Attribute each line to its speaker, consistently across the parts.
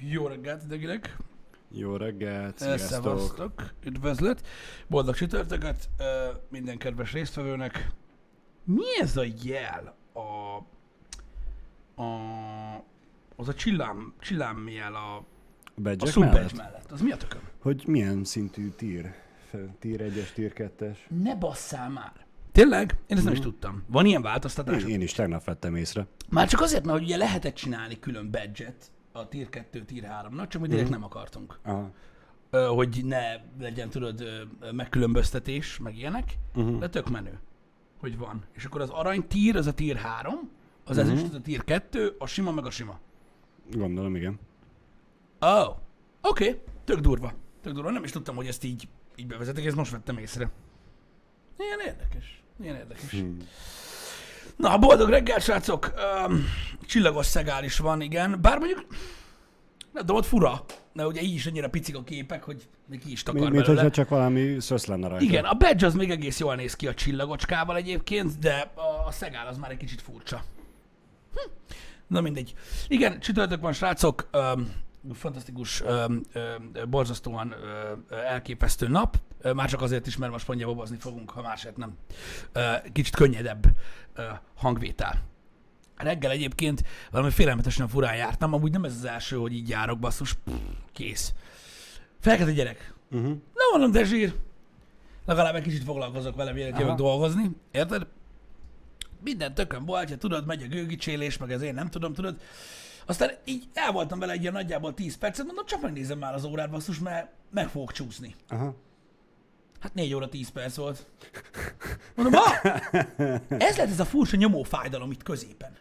Speaker 1: Jó reggelt mindenkinek!
Speaker 2: Jó reggelt,
Speaker 1: Eh,
Speaker 2: sziasztok!
Speaker 1: Szevasztok! Üdvözlet! Boldog csütörtöket ö, minden kedves résztvevőnek! Mi ez a jel? A, a, az a csillám, csillám jel a, a subbadge
Speaker 2: mellett?
Speaker 1: mellett. Az mi a tököm?
Speaker 2: Hogy milyen szintű tír? Tír 1-es, tír 2-es?
Speaker 1: Ne basszál már! Tényleg? Én ezt nem is
Speaker 2: Mhm.
Speaker 1: tudtam. Van ilyen változtatás?
Speaker 2: Én, én is tegnap vettem észre.
Speaker 1: Már csak azért, mert ugye lehetett csinálni külön badge a tier 2, tier 3-nak, csak mi direkt
Speaker 2: Mhm.
Speaker 1: nem akartunk.
Speaker 2: Aha.
Speaker 1: Ö, hogy ne legyen, tudod, megkülönböztetés, meg ilyenek,
Speaker 2: Uh-huh.
Speaker 1: de tök menő, hogy van. És akkor az arany tier, az a tier 3, az
Speaker 2: Mhm.
Speaker 1: ezüst, az a tier 2, a sima meg a sima.
Speaker 2: Gondolom, igen.
Speaker 1: Oh, oké, okay. tök durva. Tök durva, nem is tudtam, hogy ezt így, így bevezetik, ezt most vettem észre. Ilyen érdekes, ilyen érdekes.
Speaker 2: Hmm.
Speaker 1: Na, boldog reggel, srácok! Um, csillagos szegál is van, igen. Bár mondjuk, nem tudom, ott fura. De ugye így is annyira picik a képek, hogy még ki is takar
Speaker 2: Mint, mint hogyha csak valami szösz lenne rajta.
Speaker 1: Igen, a badge az még egész jól néz ki a csillagocskával egyébként, de a, szegál az már egy kicsit furcsa. Hm. Na mindegy. Igen, csütörtök van, srácok. Um, fantasztikus, um, um, borzasztóan uh, elképesztő nap. Már csak azért is, mert most mondja, bobozni fogunk, ha másért nem. Kicsit könnyedebb hangvétel. Reggel egyébként valami félelmetesen furán jártam, amúgy nem ez az első, hogy így járok, basszus. Pff, kész. Felkelt a gyerek.
Speaker 2: Uh-huh.
Speaker 1: Nem mondom, de zsír. Legalább egy kicsit foglalkozok vele, mielőtt jövök dolgozni. Érted? Minden tökön boltja, tudod, megy a gőgicsélés, meg az én nem tudom, tudod. Aztán így el voltam vele egy ilyen nagyjából 10 percet, mondom, csak megnézem már az órát, basszus, mert meg fogok csúszni.
Speaker 2: Aha.
Speaker 1: Hát 4 óra 10 perc volt. Mondom, ha! Ez lehet ez a furcsa nyomó fájdalom itt középen.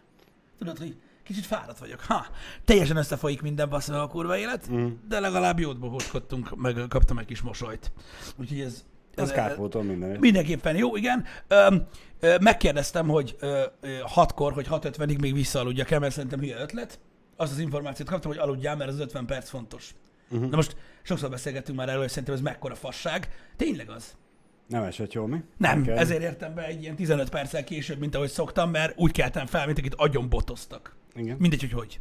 Speaker 1: Tudod, hogy kicsit fáradt vagyok. Ha! Teljesen összefolyik minden bassza a kurva élet,
Speaker 2: Mm.
Speaker 1: de legalább jót bohózkodtunk, meg kaptam egy kis mosolyt. Úgyhogy ez,
Speaker 2: Az
Speaker 1: ez,
Speaker 2: kárpótol minden.
Speaker 1: Mindenképpen jó, igen. Öm, ö, megkérdeztem, hogy ö, ö, hatkor, hogy 6.50-ig még visszaaludjak el, mert szerintem hülye ötlet. Azt az információt kaptam, hogy aludjál, mert az 50 perc fontos.
Speaker 2: Uh-huh.
Speaker 1: Na most sokszor beszélgettünk már erről, hogy szerintem ez mekkora fasság. Tényleg az.
Speaker 2: Nem esett jól, mi?
Speaker 1: Nem,
Speaker 2: Neked?
Speaker 1: ezért értem be egy ilyen 15 perccel később, mint ahogy szoktam, mert úgy keltem fel, mint akit agyon botoztak.
Speaker 2: Igen.
Speaker 1: Mindegy, hogy hogy.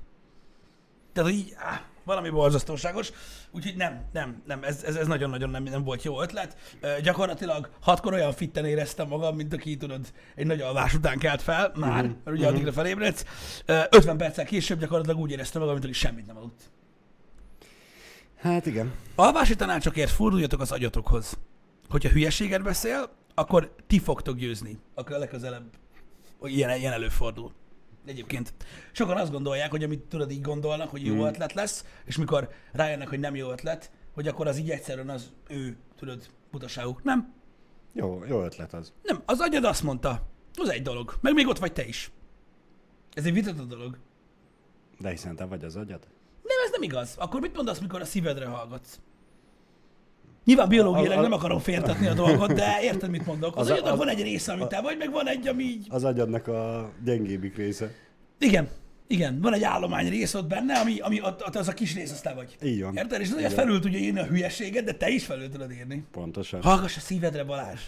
Speaker 1: Tehát hogy így, áh, valami borzasztóságos, úgyhogy nem, nem, nem, ez, ez, ez nagyon-nagyon nem, nem volt jó ötlet. Ö, gyakorlatilag hatkor olyan fitten éreztem magam, mint aki, tudod, egy nagy alvás után kelt fel, már,
Speaker 2: Mhm,
Speaker 1: mert ugye
Speaker 2: mhm.
Speaker 1: addigra felébredsz. Ö, 50 perccel később gyakorlatilag úgy éreztem magam, mint aki semmit nem aludt.
Speaker 2: Hát igen.
Speaker 1: Alvási tanácsokért forduljatok az agyatokhoz. Hogyha hülyeséget beszél, akkor ti fogtok győzni. Akkor legközelebb hogy ilyen, ilyen előfordul. Egyébként sokan azt gondolják, hogy amit tudod, így gondolnak, hogy jó
Speaker 2: Mm.
Speaker 1: ötlet lesz, és mikor rájönnek, hogy nem jó ötlet, hogy akkor az így egyszerűen az ő, tudod, butaságuk. Nem,
Speaker 2: Jó, jó ötlet az.
Speaker 1: nem, az agyad azt mondta. Az egy dolog. Meg még ott vagy te is. Ez egy vitatott dolog.
Speaker 2: De hiszen te vagy az agyad.
Speaker 1: Ez nem igaz. Akkor mit mondasz, mikor a szívedre hallgatsz? Nyilván biológiailag nem akarom féltetni a dolgot, de érted, mit mondok? Az,
Speaker 2: Az
Speaker 1: agyadnak
Speaker 2: az-
Speaker 1: van egy része, amit te vagy, meg van egy, ami így...
Speaker 2: Az agyadnak a gyengébbik része.
Speaker 1: Igen, igen, van egy állomány rész ott benne, ami, ami ott, ott az a kis rész, az te vagy.
Speaker 2: Így van.
Speaker 1: Érted? És az
Speaker 2: Igen.
Speaker 1: felül tudja írni a hülyeséget, de te is felül tudod írni.
Speaker 2: Pontosan.
Speaker 1: Hallgass a szívedre, Balázs.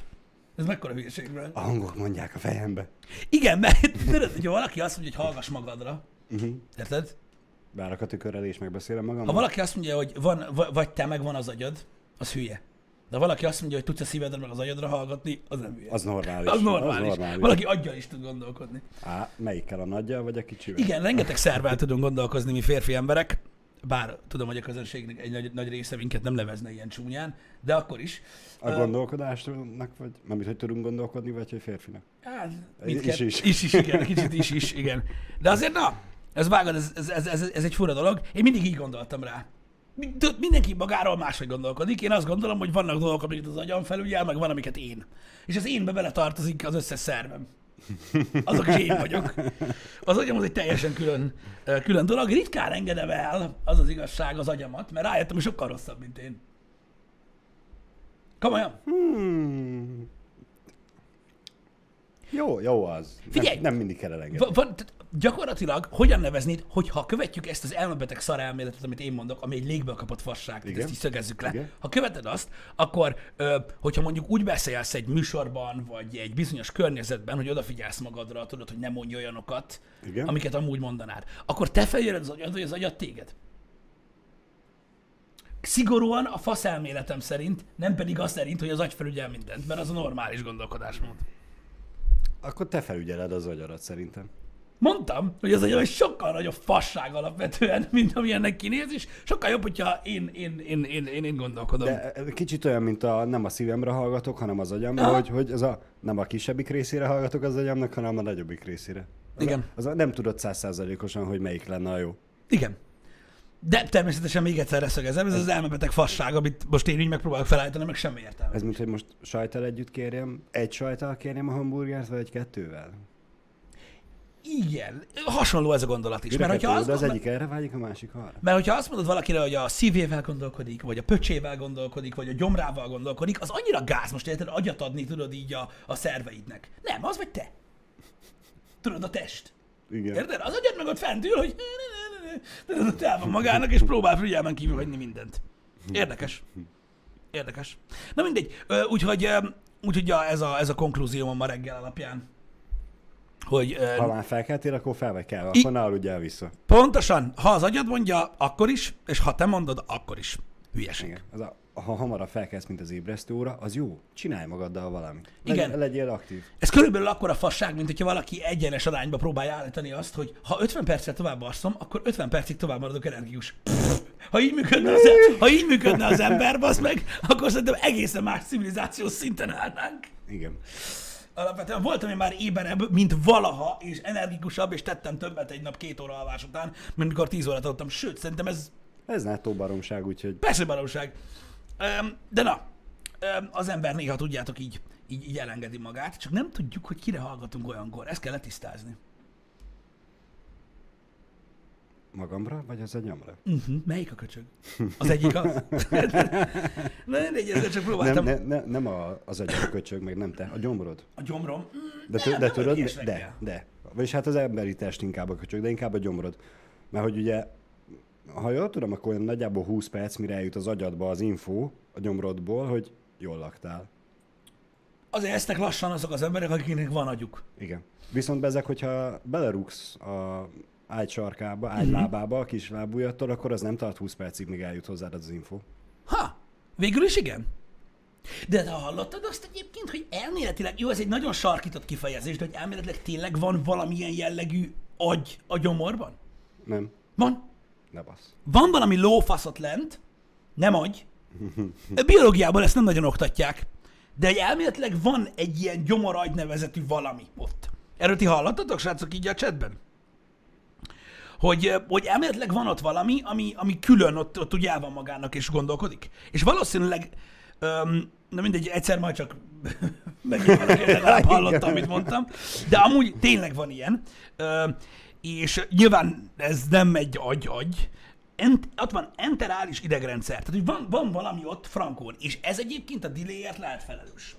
Speaker 1: Ez mekkora hülyeség, bro.
Speaker 2: A hangok mondják a fejembe.
Speaker 1: Igen, mert tudod, hogy valaki azt mondja, hogy hallgass magadra,
Speaker 2: Uh-huh.
Speaker 1: érted?
Speaker 2: Bárok a tükörrel és megbeszélem magam.
Speaker 1: Ha valaki azt mondja, hogy van, va- vagy te meg van az agyad, az hülye. De valaki azt mondja, hogy tudsz a szívedre meg az agyadra hallgatni, az nem hülye.
Speaker 2: Az normális.
Speaker 1: az normális.
Speaker 2: Az normális.
Speaker 1: Valaki aggyal is tud gondolkodni.
Speaker 2: Á, melyikkel a nagyjal vagy a kicsivel?
Speaker 1: Igen, rengeteg szervel tudunk gondolkozni mi férfi emberek, bár tudom, hogy a közönségnek egy nagy, nagy része minket nem levezne ilyen csúnyán, de akkor is.
Speaker 2: A
Speaker 1: Ö,
Speaker 2: gondolkodásnak vagy? Mármint, hogy tudunk gondolkodni, vagy hogy férfinak?
Speaker 1: Hát,
Speaker 2: Is is.
Speaker 1: is, is, igen, kicsit is, is, igen. De azért na, ez vágod, ez, ez, ez, ez, ez egy fura dolog. Én mindig így gondoltam rá. Mindenki magáról máshogy gondolkodik. Én azt gondolom, hogy vannak dolgok, amiket az agyam felügyel, meg van, amiket én. És az énbe bele tartozik az összes szervem. Azok is én vagyok. Az agyam az egy teljesen külön, külön dolog. Ritkán engedem el, az az igazság, az agyamat, mert rájöttem, hogy sokkal rosszabb, mint én. Komolyan?
Speaker 2: Hmm. Jó, jó az.
Speaker 1: Figyelj!
Speaker 2: Nem, nem mindig kell elengedni.
Speaker 1: Va, van, gyakorlatilag hogyan neveznéd, hogyha követjük ezt az elmebeteg szarelméletet, amit én mondok, ami egy légből kapott fasság,
Speaker 2: Igen.
Speaker 1: ezt így szögezzük le.
Speaker 2: Igen.
Speaker 1: Ha követed azt, akkor, ö, hogyha mondjuk úgy beszélsz egy műsorban, vagy egy bizonyos környezetben, hogy odafigyelsz magadra, tudod, hogy nem mondj olyanokat,
Speaker 2: Igen.
Speaker 1: amiket amúgy mondanád, akkor te feljöred az agyad, hogy az agyad téged. szigorúan a fasz elméletem szerint, nem pedig az szerint, hogy az agy felügyel mindent, mert az a normális gondolkodásmód.
Speaker 2: Akkor te felügyeled az agyarat szerintem.
Speaker 1: Mondtam, hogy az agyam egy sokkal nagyobb fasság alapvetően, mint amilyennek kinéz, és sokkal jobb, hogyha én, én, én, én, én, én gondolkodom. De...
Speaker 2: De kicsit olyan, mint a nem a szívemre hallgatok, hanem az agyamra,
Speaker 1: Aha.
Speaker 2: hogy, hogy az a, nem a kisebbik részére hallgatok az agyamnak, hanem a nagyobbik részére. Az
Speaker 1: Igen.
Speaker 2: A, az a, nem tudod százszázalékosan, hogy melyik lenne a jó.
Speaker 1: Igen. De természetesen még egyszer leszögezem, ez az elmebeteg fasság, amit most én így megpróbálok felállítani, meg semmi értelme.
Speaker 2: Ez mint, hogy most sajtal együtt kérjem, egy sajtal kérjem a hamburgert, vagy egy kettővel?
Speaker 1: Igen, hasonló ez a gondolat is.
Speaker 2: Mire
Speaker 1: Mert hogyha,
Speaker 2: az
Speaker 1: mert,
Speaker 2: egyik erre vágyik, a másik arra.
Speaker 1: mert hogyha azt mondod valakire, hogy a szívével gondolkodik, vagy a pöcsével gondolkodik, vagy a gyomrával gondolkodik, az annyira gáz most érted, agyat adni tudod így a, a szerveidnek. Nem, az vagy te. Tudod, a test.
Speaker 2: Igen.
Speaker 1: Érted? Az agyad meg ott fent ül, hogy van magának, és próbál figyelmen kívül hagyni mindent. Érdekes. Érdekes. Na mindegy. Úgyhogy, úgyhogy ja, ez, a, ez a konklúzióm ma reggel alapján. Hogy
Speaker 2: Ha már felkeltél, akkor fel vagy kell, akkor ne aludjál vissza.
Speaker 1: pontosan, ha az agyad mondja, akkor is, és ha te mondod, akkor is. Hülyeség.
Speaker 2: Igen. Az a, ha hamarabb felkelsz, mint az ébresztő óra, az jó. Csinálj magaddal valamit.
Speaker 1: Igen.
Speaker 2: Legy, legyél aktív.
Speaker 1: Ez körülbelül akkora fasság, mint hogyha valaki egyenes arányba próbálja állítani azt, hogy ha 50 percet tovább alszom, akkor 50 percig tovább maradok energikus. Ha így működne az, em- ha így működne az ember, az meg, akkor szerintem egészen más civilizációs szinten állnánk.
Speaker 2: Igen.
Speaker 1: Alapvetően voltam én már éberebb, mint valaha, és energikusabb, és tettem többet egy nap két óra alvás után, mint mikor 10 órát aludtam. Sőt, szerintem ez
Speaker 2: Ez nettó baromság, úgyhogy
Speaker 1: persze baromság. De na, az ember néha tudjátok így, így, így elengedi magát, csak nem tudjuk, hogy kire hallgatunk olyankor. Ezt kell letisztázni.
Speaker 2: magamra, vagy az agyamra?
Speaker 1: Uh-huh. Melyik a köcsög? Az egyik az? Na, mindegy, ezzel csak
Speaker 2: Nem,
Speaker 1: próbáltam.
Speaker 2: ne, ne, nem a, az agyam a köcsög, meg nem te, a gyomrod.
Speaker 1: A gyomrom? Mm,
Speaker 2: De,
Speaker 1: nem,
Speaker 2: de
Speaker 1: nem
Speaker 2: tudod, de,
Speaker 1: reggel.
Speaker 2: de. Vagyis hát az emberi test inkább a köcsög, de inkább a gyomrod. Mert hogy ugye, ha jól tudom, akkor olyan nagyjából 20 perc, mire eljut az agyadba az info a gyomrodból, hogy jól laktál.
Speaker 1: Azért eztek lassan azok az emberek, akiknek van agyuk.
Speaker 2: Igen. Viszont ezek, hogyha belerúgsz a ágy sarkába, ágy lábába, a kis lábujjattól, akkor az nem tart 20 percig, míg eljut hozzád az info.
Speaker 1: Ha, végül is igen. De te hallottad azt egyébként, hogy elméletileg, jó, ez egy nagyon sarkított kifejezés, de hogy elméletileg tényleg van valamilyen jellegű agy a gyomorban?
Speaker 2: Nem?
Speaker 1: Van.
Speaker 2: Ne bassz.
Speaker 1: Van valami lófaszot lent, nem agy. Biológiában ezt nem nagyon oktatják, de egy elméletileg van egy ilyen gyomoragy nevezetű valami ott. Erről ti hallottatok, srácok, így a chatben? Hogy, hogy elméletileg van ott valami, ami, ami külön ott, ott úgy el van magának és gondolkodik. És valószínűleg, öm, na mindegy, egyszer majd csak megint valaki legalább hallotta, amit mondtam, de amúgy tényleg van ilyen. Ö, és nyilván ez nem egy agy-agy, Ent, ott van enterális idegrendszer. Tehát, hogy van, van valami ott frankón, és ez egyébként a delayért lehet felelős.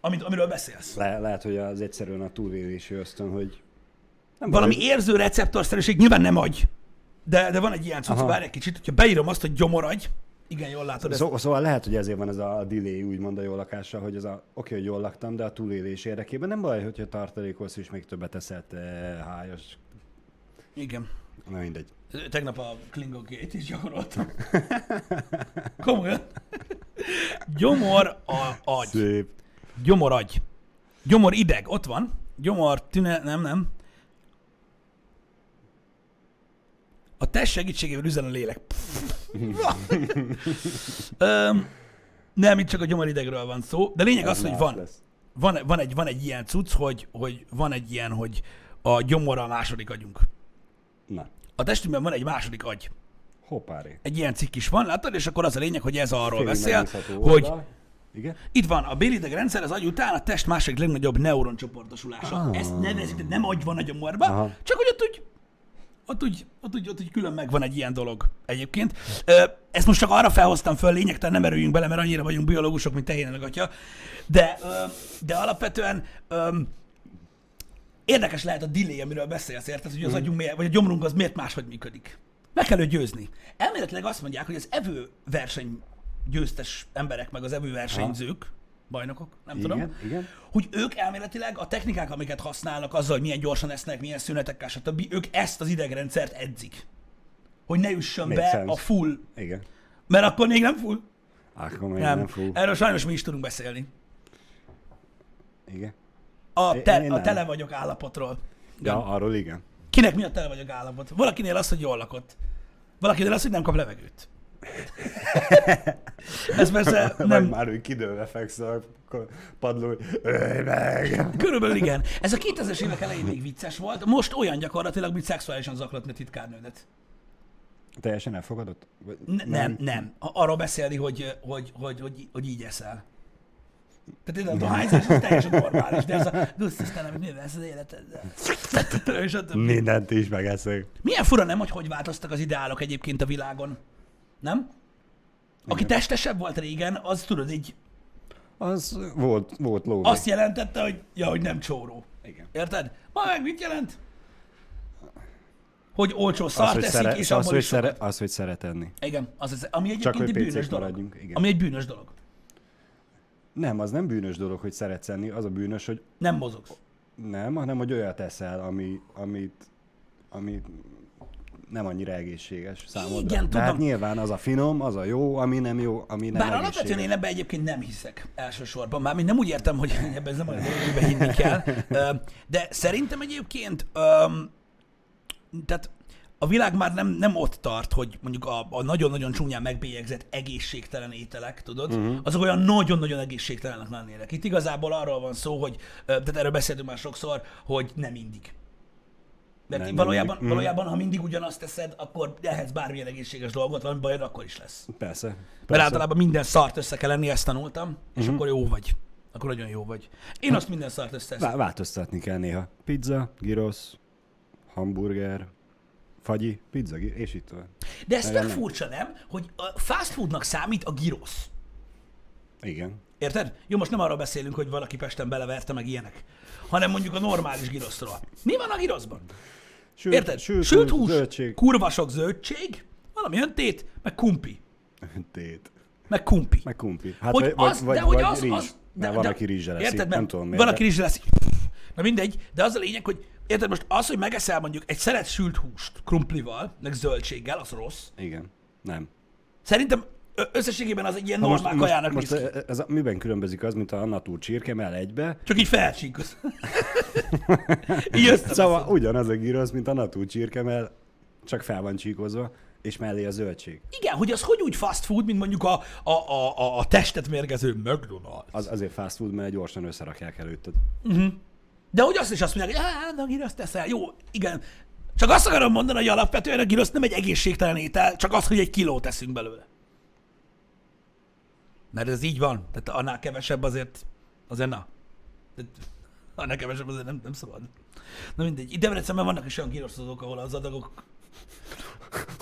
Speaker 1: Amit, amiről beszélsz.
Speaker 2: Le, lehet, hogy az egyszerűen a túlélési ösztön, hogy nem
Speaker 1: Valami
Speaker 2: baj,
Speaker 1: érző receptorszerűség nyilván nem agy, de, de van egy ilyen cucc, várj egy kicsit, hogyha beírom azt, hogy gyomoragy, igen, jól látod ezt.
Speaker 2: Szó, szóval lehet, hogy ezért van ez a delay, úgymond a jól lakással, hogy ez a, oké, hogy jól laktam, de a túlélés érdekében nem baj, hogyha tartalékolsz és még többet eszel, te hájas.
Speaker 1: Igen.
Speaker 2: Na mindegy.
Speaker 1: Tegnap a Klingon Gate is gyakoroltam. Komolyan. Gyomor a agy.
Speaker 2: Szép.
Speaker 1: Gyomor agy. Gyomor ideg, ott van. Gyomor tüne, nem, nem. A test segítségével üzen a lélek. Öm, nem, itt csak a gyomoridegről van szó, de lényeg az, hogy van,
Speaker 2: lesz.
Speaker 1: van, van, egy, van egy ilyen cucc, hogy, hogy van egy ilyen, hogy a gyomor a második agyunk.
Speaker 2: Na,
Speaker 1: A testünkben van egy második agy.
Speaker 2: hoppáré.
Speaker 1: Egy ilyen cikk is van, látod? És akkor az a lényeg, hogy ez arról
Speaker 2: Félig
Speaker 1: beszél, hogy
Speaker 2: oldal. Igen?
Speaker 1: itt van a bélidegrendszer, az agy után a test második legnagyobb neuroncsoportosulása.
Speaker 2: Ah.
Speaker 1: Ezt nevezik, nem agy van a gyomorba,
Speaker 2: Aha.
Speaker 1: csak hogy ott úgy, ott úgy, ott úgy, ott úgy külön megvan egy ilyen dolog egyébként. Ezt most csak arra felhoztam föl, lényegtelen nem erőjünk bele, mert annyira vagyunk biológusok, mint tehén atya. De, de alapvetően érdekes lehet a delay, amiről beszélsz, érted, hogy az agyunk miért, vagy a gyomrunk az miért máshogy működik. Meg kell őt győzni. Elméletileg azt mondják, hogy az evő verseny győztes emberek, meg az evő versenyzők, bajnokok, nem tudom,
Speaker 2: Igen, igen.
Speaker 1: hogy ők elméletileg a technikák, amiket használnak azzal, hogy milyen gyorsan esznek, milyen szünetekkel, stb., ők ezt az idegrendszert edzik. hogy ne üssön
Speaker 2: Make
Speaker 1: be
Speaker 2: sense.
Speaker 1: a full,
Speaker 2: Igen.
Speaker 1: mert akkor még nem full.
Speaker 2: Akkor még
Speaker 1: Nem.
Speaker 2: nem fog.
Speaker 1: Erről sajnos mi is tudunk beszélni.
Speaker 2: Igen.
Speaker 1: A, te, a tele vagyok állapotról. Igen.
Speaker 2: Ja, arról igen.
Speaker 1: Kinek mi a tele vagyok állapot? Valakinél az, hogy jól lakott. Valakinél az, hogy nem kap levegőt. Ez persze
Speaker 2: Nem.
Speaker 1: nem,
Speaker 2: Vagy már úgy kidőlve feksz a hogy ölj meg!
Speaker 1: Körülbelül igen. Ez a 2000-es évek elején még vicces volt, most olyan gyakorlatilag, mint szexuálisan zaklatni a titkárnődet.
Speaker 2: Teljesen elfogadott? Vagy
Speaker 1: Ne, nem, nem. A- Arról beszélni, hogy, hogy, hogy, hogy, hogy így eszel. Tehát ez a dohányzás, ez teljesen normális, de ez a Gusz, Istenem, mi lesz az életeddel?
Speaker 2: Mindent is megeszek.
Speaker 1: Milyen fura nem, hogy hogy változtak az ideálok egyébként a világon? Nem? Aki
Speaker 2: Igen.
Speaker 1: testesebb volt régen, az tudod így
Speaker 2: Az volt, volt ló.
Speaker 1: azt jelentette, hogy, ja, hogy nem csóró.
Speaker 2: Igen.
Speaker 1: Érted? Ma meg mit jelent? Hogy olcsó szart
Speaker 2: hogy,
Speaker 1: eszik,
Speaker 2: szere,
Speaker 1: és
Speaker 2: az, hogy, szere, az, hogy szeret enni.
Speaker 1: Igen, az, az, ami
Speaker 2: Csak
Speaker 1: egyébként
Speaker 2: hogy
Speaker 1: egy bűnös dolog.
Speaker 2: igen.
Speaker 1: Ami egy bűnös dolog.
Speaker 2: Nem, az nem bűnös dolog, hogy szeretsz enni, az a bűnös, hogy
Speaker 1: Nem mozogsz.
Speaker 2: nem, hanem hogy olyat eszel, ami, amit, amit nem annyira egészséges számodra.
Speaker 1: Igen,
Speaker 2: De hát
Speaker 1: tudom.
Speaker 2: nyilván az a finom, az a jó, ami nem jó, ami nem
Speaker 1: Bár alapvetően én ebben egyébként nem hiszek elsősorban. Mármint nem úgy értem, hogy ebben ez nem olyan amiben hinni kell. De szerintem egyébként, tehát a világ már nem, nem ott tart, hogy mondjuk a, a nagyon-nagyon csúnyán megbélyegzett egészségtelen ételek, tudod, uh-huh. azok olyan nagyon-nagyon egészségtelenek lennének. Itt igazából arról van szó, hogy, tehát erről beszéltünk már sokszor, hogy nem mindig. Mert
Speaker 2: Nem
Speaker 1: valójában,
Speaker 2: mindig. Mhm.
Speaker 1: valójában, ha mindig ugyanazt teszed, akkor ehetsz bármilyen egészséges dolgot, valami bajod akkor is lesz.
Speaker 2: Persze.
Speaker 1: Mert
Speaker 2: persze.
Speaker 1: általában minden szart össze kell lenni, ezt tanultam, és
Speaker 2: Mhm.
Speaker 1: akkor jó vagy. Akkor nagyon jó vagy. Én azt minden szart összeeszem.
Speaker 2: Vá- változtatni kell néha. Pizza, gyrosz, hamburger, fagyi, pizza, és itt van.
Speaker 1: De ez tök
Speaker 2: nem.
Speaker 1: furcsa, nem? Hogy a fast foodnak számít a gyrosz.
Speaker 2: Igen.
Speaker 1: Érted? Jó, most nem arról beszélünk, hogy valaki Pesten beleverte meg ilyenek, hanem mondjuk a normális gyroszról. Mi van a gyroszban?
Speaker 2: Sült,
Speaker 1: Érted?
Speaker 2: Sült,
Speaker 1: Sült hús,
Speaker 2: zöldség.
Speaker 1: kurva sok zöldség, valami öntét, meg kumpi.
Speaker 2: Tét.
Speaker 1: Meg kumpi.
Speaker 2: Meg kumpi. Hát
Speaker 1: hogy
Speaker 2: vagy,
Speaker 1: az,
Speaker 2: vagy,
Speaker 1: de hogy
Speaker 2: vagy
Speaker 1: az,
Speaker 2: rizs.
Speaker 1: az
Speaker 2: Mert van, aki rizsre leszik.
Speaker 1: Érted,
Speaker 2: nem tudom miért.
Speaker 1: van, aki
Speaker 2: de-
Speaker 1: rizsre leszik. Na mindegy, de az a lényeg, hogy érted most az, hogy megeszel mondjuk egy szelet sült húst krumplival, meg zöldséggel, az rossz.
Speaker 2: Igen. Nem.
Speaker 1: Szerintem összességében az egy ilyen normál kajának
Speaker 2: most, most
Speaker 1: ki.
Speaker 2: ez a, miben különbözik az, mint a natúr csirkemel egybe?
Speaker 1: Csak így felcsíkoz. így.
Speaker 2: Szóval ugyanaz a gyrosz, mint a natúr csirkemel, csak fel van csíkozva, és mellé a zöldség.
Speaker 1: Igen, hogy az hogy úgy fast food, mint mondjuk a, a, a, a, testet mérgező McDonald's.
Speaker 2: Az azért fast food, mert gyorsan összerakják előtted.
Speaker 1: De hogy azt is azt mondják, hogy hát, giroszt teszel. Jó, igen. Csak azt akarom mondani, hogy alapvetően a girosz nem egy egészségtelen étel, csak az, hogy egy kilót teszünk belőle. Mert ez így van. Tehát annál kevesebb azért, azért na. Tehát, annál kevesebb azért nem, nem szabad. Na mindegy. Itt Debrecenben vannak is olyan giroszozók, ahol az adagok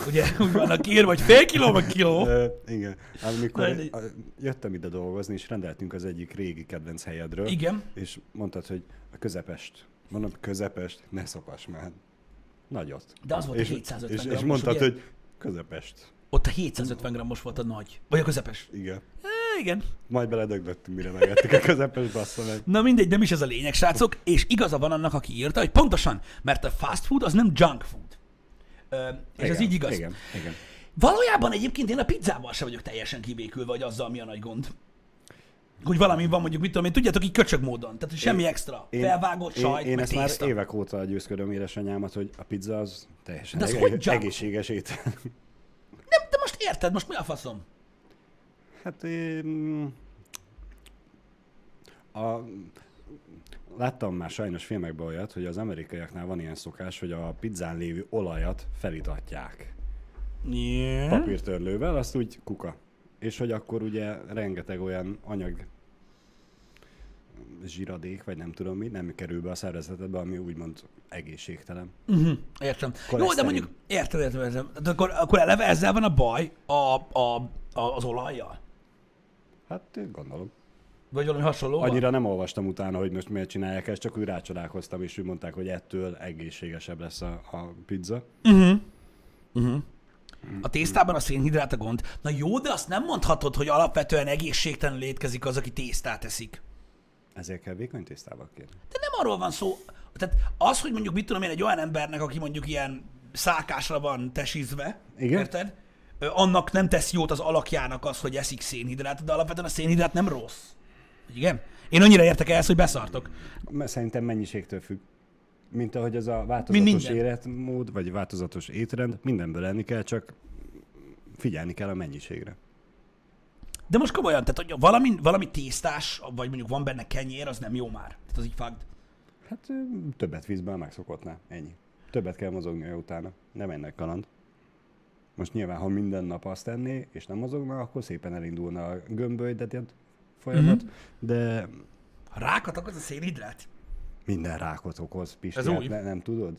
Speaker 1: ugye úgy vannak írva, hogy fél kiló, vagy kiló.
Speaker 2: Ö, igen. Amikor
Speaker 1: Na, de-
Speaker 2: a- jöttem ide dolgozni, és rendeltünk az egyik régi kedvenc helyedről.
Speaker 1: Igen.
Speaker 2: És mondtad, hogy a közepest. Mondom, közepest, ne szopas már. Nagyot.
Speaker 1: De az volt a
Speaker 2: és,
Speaker 1: 750
Speaker 2: és, és
Speaker 1: grammos,
Speaker 2: mondtad,
Speaker 1: ugye?
Speaker 2: hogy közepest.
Speaker 1: Ott a 750 grammos volt a nagy. Vagy a közepes.
Speaker 2: Igen.
Speaker 1: Igen.
Speaker 2: Majd beledöglöttünk, mire megettük a közepes bassza meg.
Speaker 1: Na mindegy, nem is ez a lényeg, srácok, és igaza van annak, aki írta, hogy pontosan, mert a fast food az nem junk food. Ö, és
Speaker 2: igen,
Speaker 1: ez így igaz.
Speaker 2: Igen, igen.
Speaker 1: Valójában egyébként én a pizzával sem vagyok teljesen kibékülve, vagy azzal mi a nagy gond. Hogy valami van mondjuk, mit tudom én, tudjátok, így köcsög módon. Tehát, hogy semmi extra. Felvágott sajt,
Speaker 2: én, én ezt
Speaker 1: tészta.
Speaker 2: már évek óta győzködöm édesanyámat, hogy a pizza az teljesen
Speaker 1: De
Speaker 2: eg-
Speaker 1: hogy
Speaker 2: egészséges étel.
Speaker 1: Nem, de most érted, most mi a faszom?
Speaker 2: Hát én... A... Láttam már sajnos filmekben olyat, hogy az amerikaiaknál van ilyen szokás, hogy a pizzán lévő olajat felitatják
Speaker 1: Yeah.
Speaker 2: papírtörlővel, azt úgy kuka. És hogy akkor ugye rengeteg olyan anyag zsíradék, vagy nem tudom mi, nem kerül be a szervezetedbe, ami úgymond egészségtelen.
Speaker 1: Uh-huh, értem. Jó, de mondjuk, érted, érted, érted. De akkor, akkor eleve ezzel van a baj a, a, a, az olajjal?
Speaker 2: Hát gondolom.
Speaker 1: Vagy valami hasonló?
Speaker 2: Annyira nem olvastam utána, hogy most miért csinálják ezt, csak úgy rácsodálkoztam, és úgy mondták, hogy ettől egészségesebb lesz a, a pizza.
Speaker 1: A tésztában a szénhidrát a gond. Na jó, de azt nem mondhatod, hogy alapvetően egészségtelenül étkezik az, aki tésztát eszik.
Speaker 2: Ezért kell vékony tésztával kérni.
Speaker 1: De nem arról van szó. Tehát az, hogy mondjuk mit tudom én egy olyan embernek, aki mondjuk ilyen szálkásra van tesizve,
Speaker 2: Igen.
Speaker 1: érted? Annak nem tesz jót az alakjának az, hogy eszik szénhidrát, de alapvetően a szénhidrát nem rossz. Igen? Én annyira értek ehhez, hogy beszartok.
Speaker 2: Szerintem mennyiségtől függ. Mint ahogy ez a változatos életmód, vagy változatos étrend, mindenből lenni kell, csak figyelni kell a mennyiségre.
Speaker 1: De most komolyan, tehát hogy valami, valami tésztás, vagy mondjuk van benne kenyér, az nem jó már. Tehát az így fagd.
Speaker 2: Hát többet vízben a megszokottnál. Ennyi. Többet kell mozognia utána. Nem ennek kaland. Most nyilván, ha minden nap azt tenné, és nem mozogna, akkor szépen elindulna a gömbölydetett folyamat,
Speaker 1: Mhm.
Speaker 2: de
Speaker 1: Ha rákat okoz a szénhidrát?
Speaker 2: Minden rákot okoz, Pisti,
Speaker 1: Ez
Speaker 2: hát
Speaker 1: új.
Speaker 2: ne, nem tudod?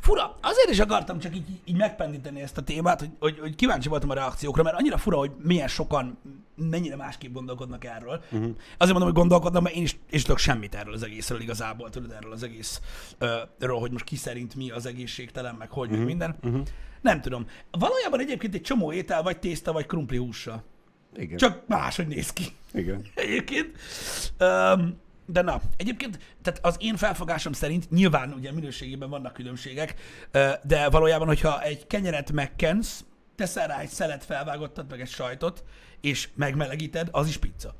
Speaker 1: Fura, azért is akartam csak így, így megpendíteni ezt a témát, hogy, hogy, hogy kíváncsi voltam a reakciókra, mert annyira fura, hogy milyen sokan, mennyire másképp gondolkodnak erről. Uh-huh. Azért mondom, hogy gondolkodnak, mert én is, én is tudok semmit erről az egészről igazából, tudod, erről az egész, erről, hogy most ki szerint mi az egészségtelen, meg hogy, uh-huh. minden. Uh-huh. Nem tudom. Valójában egyébként egy csomó étel, vagy tészta, vagy krumpli hússal.
Speaker 2: Igen.
Speaker 1: Csak máshogy néz ki.
Speaker 2: Igen.
Speaker 1: egyébként. Um, de na, egyébként, tehát az én felfogásom szerint nyilván ugye minőségében vannak különbségek, de valójában, hogyha egy kenyeret megkensz, teszel rá egy szelet felvágottat, meg egy sajtot, és megmelegíted, az is pizza.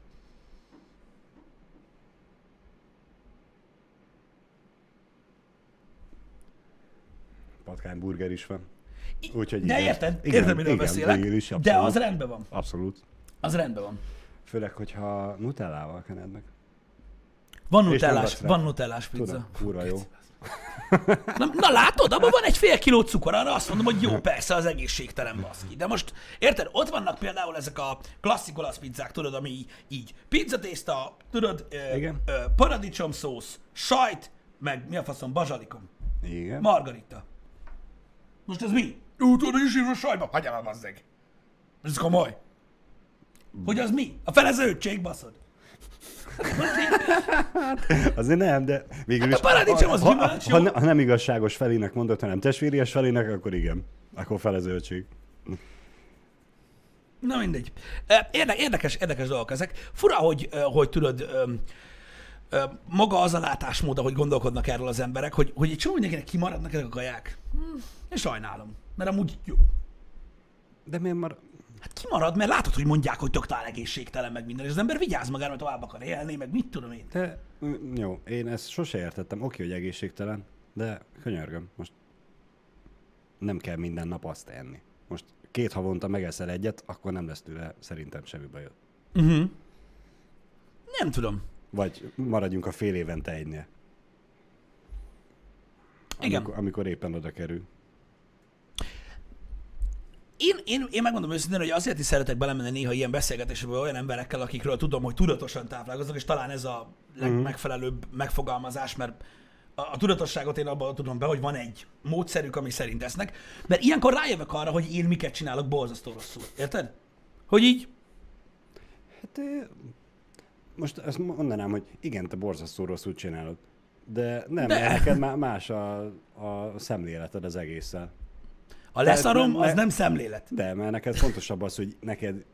Speaker 2: Patkányburger is van. Úgyhogy
Speaker 1: de
Speaker 2: igen.
Speaker 1: érted?
Speaker 2: Igen,
Speaker 1: érted, miről
Speaker 2: igen,
Speaker 1: beszélek?
Speaker 2: is,
Speaker 1: de az rendben van.
Speaker 2: Abszolút.
Speaker 1: Az rendben van.
Speaker 2: Főleg, hogyha nutellával kened meg.
Speaker 1: Van nutellás, van nutellás pizza.
Speaker 2: Tudom, kurva jó.
Speaker 1: Na, na látod, abban van egy fél kiló cukor, arra azt mondom, hogy jó, persze, az egészségtelen baszki. De most, érted, ott vannak például ezek a klasszik olasz pizzák, tudod, ami így, pizzatészta, tudod, ö,
Speaker 2: Igen.
Speaker 1: ö, paradicsomszósz, sajt, meg mi a faszom, bazsalikom,
Speaker 2: Igen.
Speaker 1: margarita. Most ez mi? Jó, tudod, is a sajtba, hagyjál már, bazzeg. Ez komoly. Hogy az mi? A fele zöldség, baszod.
Speaker 2: Azért nem, de végül is...
Speaker 1: Hát a paradicsom az
Speaker 2: ha,
Speaker 1: gyümölcs,
Speaker 2: ha, ha, ha, nem igazságos felének mondod, hanem testvéries felének, akkor igen. Akkor fele zöldség.
Speaker 1: Na mindegy. Érde, érdekes, érdekes dolgok ezek. Fura, hogy, hogy tudod, maga az a látásmód, ahogy gondolkodnak erről az emberek, hogy, hogy egy csomó mindenkinek kimaradnak ezek a kaják. Hm, én sajnálom, mert amúgy jó.
Speaker 2: De miért már...
Speaker 1: Hát kimarad, mert látod, hogy mondják, hogy totál egészségtelen, meg minden, és az ember vigyáz magára, mert tovább akar élni, meg mit tudom én.
Speaker 2: De jó, én ezt sose értettem. Oké, hogy egészségtelen, de könyörgöm, most nem kell minden nap azt enni. Most két havonta megeszel egyet, akkor nem lesz tőle szerintem semmi bajod.
Speaker 1: Uh-huh. Nem tudom.
Speaker 2: Vagy maradjunk a fél évente egynél.
Speaker 1: Igen.
Speaker 2: Amikor, amikor éppen oda kerül.
Speaker 1: Én, én, én megmondom őszintén, hogy azért is szeretek belemenni néha ilyen beszélgetésekbe olyan emberekkel, akikről tudom, hogy tudatosan táplálkoznak, és talán ez a legmegfelelőbb megfogalmazás, mert a, a tudatosságot én abban tudom be, hogy van egy módszerük, ami szerint esznek, mert ilyenkor rájövök arra, hogy én miket csinálok borzasztó rosszul. Érted? Hogy így,
Speaker 2: Hát most azt mondanám, hogy igen, te borzasztó rosszul csinálod. De nem,
Speaker 1: De.
Speaker 2: neked má- más a, a szemléleted az egésszel.
Speaker 1: A leszarom,
Speaker 2: nem-
Speaker 1: az
Speaker 2: ne-
Speaker 1: nem szemlélet.
Speaker 2: De, mert neked fontosabb az, hogy neked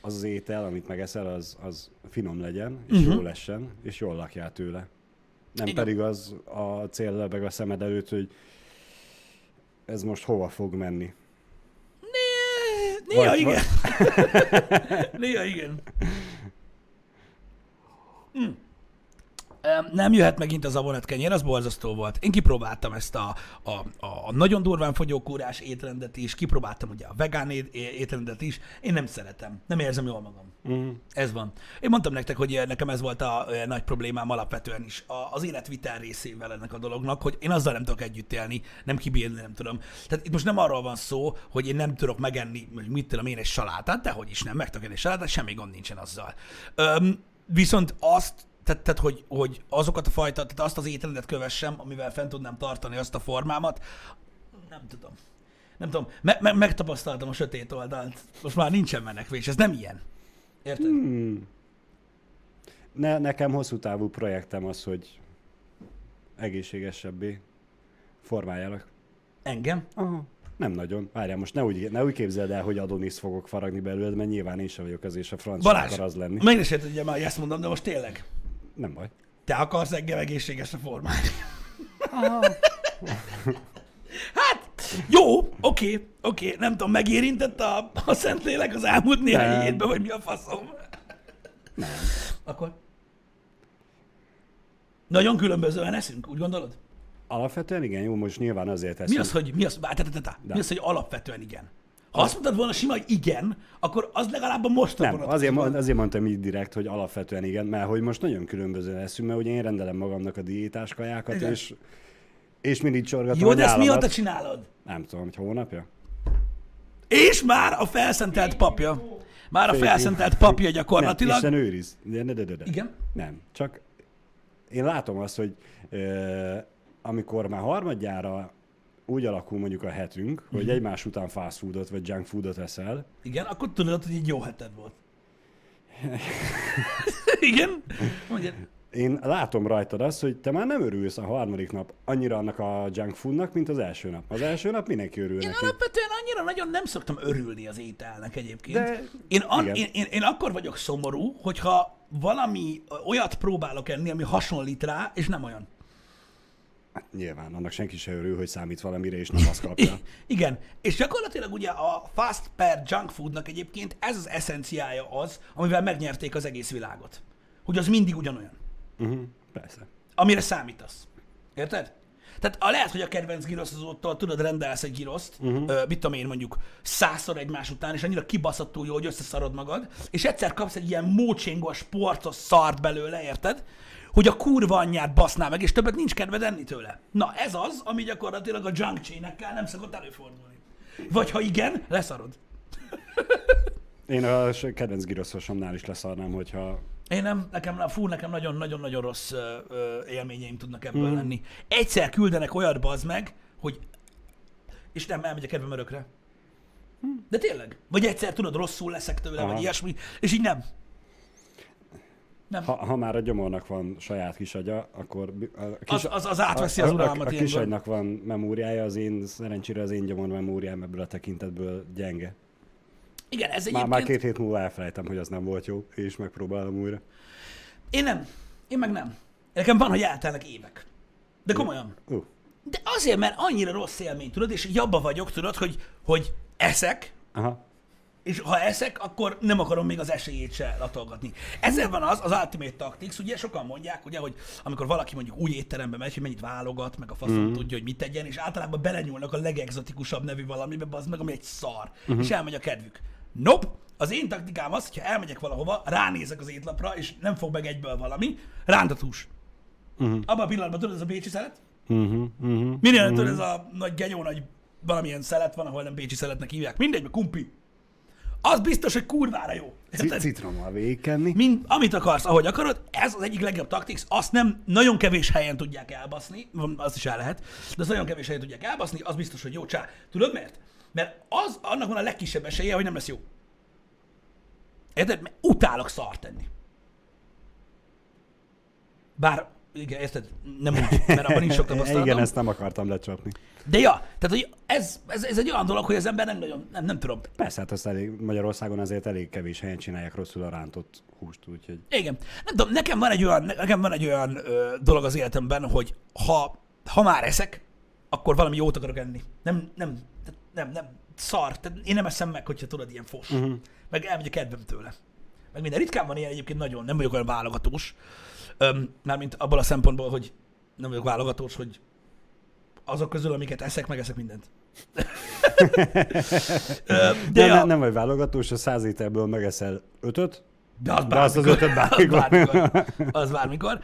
Speaker 2: az az étel, amit megeszel, az, az finom legyen, és
Speaker 1: Mhm.
Speaker 2: uh-huh. jó lessen, és jól lakjál tőle. Nem
Speaker 1: Igen.
Speaker 2: Pedig az a cél lebeg a szemed előtt, hogy ez most hova fog menni.
Speaker 1: Né- Néha
Speaker 2: Vagy-
Speaker 1: igen. Néha igen. Hm. Em, Nem jöhet megint az avonet kenyér, az borzasztó volt. Én kipróbáltam ezt a, a, a nagyon durván fogyókúrás étrendet is, kipróbáltam ugye a vegán ét- étrendet is. Én nem szeretem, nem érzem jól magam.
Speaker 2: Mm.
Speaker 1: Ez van. Én mondtam nektek, hogy nekem ez volt a ö, nagy problémám alapvetően is. A, az életvitel részével ennek a dolognak, hogy én azzal nem tudok együtt élni, nem kibírni, nem tudom. Tehát itt most nem arról van szó, hogy én nem tudok megenni, hogy mit tudom én, egy salátát, de hogy is nem, meg tudok egy salátát, semmi gond nincsen azzal. Öm, viszont azt, tehát, tehát hogy, hogy azokat a fajta, tehát azt az étrendet kövessem, amivel fent tudnám tartani azt a formámat, nem tudom. Nem tudom, me- me- megtapasztaltam a sötét oldalt. Most már nincsen menekvés, ez nem ilyen. Érted?
Speaker 2: Hmm. Ne, nekem hosszú távú projektem az, hogy egészségesebbé formáljalak.
Speaker 1: Engem?
Speaker 2: Aha. Nem nagyon. Várjál, most ne úgy, ne úgy képzeld el, hogy Adonis fogok faragni belőled, mert nyilván én sem vagyok az, és a francia
Speaker 1: Balázs,
Speaker 2: akar az lenni.
Speaker 1: meg is érted, ugye már ezt mondom, de most tényleg.
Speaker 2: Nem baj.
Speaker 1: Te akarsz engem egészségesre formálni. Jó, oké, oké, nem tudom, megérintett a, a Szentlélek az elmúlt néhány hétben, vagy mi a faszom?
Speaker 2: Nem.
Speaker 1: Akkor? Nagyon különbözően eszünk, úgy gondolod?
Speaker 2: Alapvetően igen, jó, most nyilván azért
Speaker 1: Mi
Speaker 2: eszünk.
Speaker 1: az, hogy, mi az, várj, te, te, te, te. mi az, hogy alapvetően igen? Ha azt mondtad volna sima, hogy igen, akkor az legalább a mostra
Speaker 2: Nem, azért, azért mondtam így direkt, hogy alapvetően igen, mert hogy most nagyon különbözően eszünk, mert ugye én rendelem magamnak a diétás kajákat,
Speaker 1: Igen.
Speaker 2: és, és mindig csorgatom
Speaker 1: Jó, de ezt mióta csinálod?
Speaker 2: Nem tudom, hogy hónapja?
Speaker 1: És már a felszentelt papja. Már a felszentelt papja
Speaker 2: Nem,
Speaker 1: gyakorlatilag.
Speaker 2: Isten őriz. De, de, de, de.
Speaker 1: Igen?
Speaker 2: Nem, csak én látom azt, hogy ö, amikor már harmadjára úgy alakul mondjuk a hetünk, hogy egymás után fast foodot vagy junk foodot eszel,
Speaker 1: Igen, akkor tudod, hogy egy jó heted volt. Igen? Mondja.
Speaker 2: én látom rajtad azt, hogy te már nem örülsz a harmadik nap annyira annak a junk foodnak, mint az első nap. Az első nap mindenki örül
Speaker 1: Én
Speaker 2: neki.
Speaker 1: alapvetően annyira nagyon nem szoktam örülni az ételnek egyébként.
Speaker 2: De-
Speaker 1: én, an, én, én, én akkor vagyok szomorú, hogyha valami olyat próbálok enni, ami hasonlít rá, és nem olyan.
Speaker 2: Hát, nyilván, annak senki se örül, hogy számít valamire, és nem azt kapja.
Speaker 1: Igen, és gyakorlatilag ugye a fast per junk foodnak egyébként ez az eszenciája az, amivel megnyerték az egész világot. Hogy az mindig ugyanolyan.
Speaker 2: Uh-huh, persze.
Speaker 1: amire számítasz. Érted? Tehát a lehet, hogy a kedvenc giroszozótól tudod, rendelsz egy giroszt,
Speaker 2: Mhm.
Speaker 1: uh-huh. mit tudom én mondjuk százszor egymás után, és annyira kibaszottul jó, hogy összeszarod magad, és egyszer kapsz egy ilyen mócsingos, sporcos szart belőle, érted? Hogy a kurva anyját baszná meg, és többet nincs kedved enni tőle. Na ez az, ami gyakorlatilag a junk chainekkel nem szokott előfordulni. Vagy ha igen, leszarod.
Speaker 2: Én a kedvenc giroszosomnál is leszarnám, hogyha
Speaker 1: Én nem, nekem, fú, nekem nagyon-nagyon-nagyon rossz ö, ö, élményeim tudnak ebből mm. lenni. Egyszer küldenek olyat bazd meg, hogy és nem elmegy a kedvem örökre. De tényleg. Vagy egyszer tudod, rosszul leszek tőle,
Speaker 2: Aha.
Speaker 1: vagy ilyesmi, és így nem. Nem.
Speaker 2: ha, ha már a gyomornak van saját kis agya, akkor a kis,
Speaker 1: Az, az, az átveszi
Speaker 2: a,
Speaker 1: az
Speaker 2: a, a,
Speaker 1: uralmat
Speaker 2: a
Speaker 1: ilyenkor.
Speaker 2: kisagynak van memóriája, az én szerencsére az én gyomor memóriám ebből a tekintetből gyenge.
Speaker 1: Igen, ez
Speaker 2: Már,
Speaker 1: egyébként...
Speaker 2: már két hét múlva elfelejtem, hogy az nem volt jó, és megpróbálom újra.
Speaker 1: Én nem. Én meg nem. Nekem van, hogy eltelnek évek. De komolyan.
Speaker 2: Uh,
Speaker 1: De azért, mert annyira rossz élmény, tudod, és abba vagyok, tudod, hogy, hogy eszek,
Speaker 2: aha.
Speaker 1: És ha eszek, akkor nem akarom még az esélyét se latolgatni. Ezzel van az, az Ultimate Tactics, ugye sokan mondják, ugye, hogy amikor valaki mondjuk új étterembe megy, hogy mennyit válogat, meg a faszom mm. tudja, hogy mit tegyen, és általában belenyúlnak a legexotikusabb nevű valamibe, az meg, ami egy szar, mm-hmm. és elmegy a kedvük. Nope! Az én taktikám az, hogyha elmegyek valahova, ránézek az étlapra, és nem fog meg egyből valami, rántatús. Uh-huh. Abban a pillanatban tudod, ez a bécsi szelet?
Speaker 2: Uh-huh, uh-huh.
Speaker 1: Minél uh-huh. tudod, ez a nagy genyó, nagy valamilyen szelet van, ahol nem bécsi szeletnek hívják. Mindegy, meg kumpi. Az biztos, hogy kurvára jó. Érted?
Speaker 2: Citrommal végigkenni.
Speaker 1: Mind, amit akarsz, ahogy akarod, ez az egyik legjobb taktics, azt nem nagyon kevés helyen tudják elbaszni, azt is el lehet, de azt nagyon kevés helyen tudják elbaszni, az biztos, hogy jó csá. Tudod miért? Mert az, annak van a legkisebb esélye, hogy nem lesz jó. Érted? Mert utálok szart tenni. Bár, igen, érted? Nem úgy, mert abban nincs sok tapasztalatom.
Speaker 2: Igen, ezt nem akartam lecsapni.
Speaker 1: De ja, tehát hogy ez, ez, ez egy olyan dolog, hogy az ember nem nagyon, nem, nem tudom.
Speaker 2: Persze, hát azt elég, Magyarországon azért elég kevés helyen csinálják rosszul a rántott húst, úgyhogy...
Speaker 1: Igen. Nem tudom, nekem van egy olyan, nekem van egy olyan ö, dolog az életemben, hogy ha, ha már eszek, akkor valami jót akarok enni. Nem, nem, nem, nem, szar. Tehát én nem eszem meg, hogyha tudod, ilyen fos. Uh-huh. Meg elmegy a kedvem tőle. Meg minden ritkán van ilyen egyébként nagyon, nem vagyok olyan válogatós. Öm, mármint abból a szempontból, hogy nem vagyok válogatós, hogy azok közül, amiket eszek, megeszek mindent. De
Speaker 2: De
Speaker 1: ja,
Speaker 2: nem, nem vagy válogatós, a száz ételből megeszel ötöt,
Speaker 1: De az
Speaker 2: De az
Speaker 1: bármikor.
Speaker 2: ötöt bármikor.
Speaker 1: Az bármikor. Az bármikor.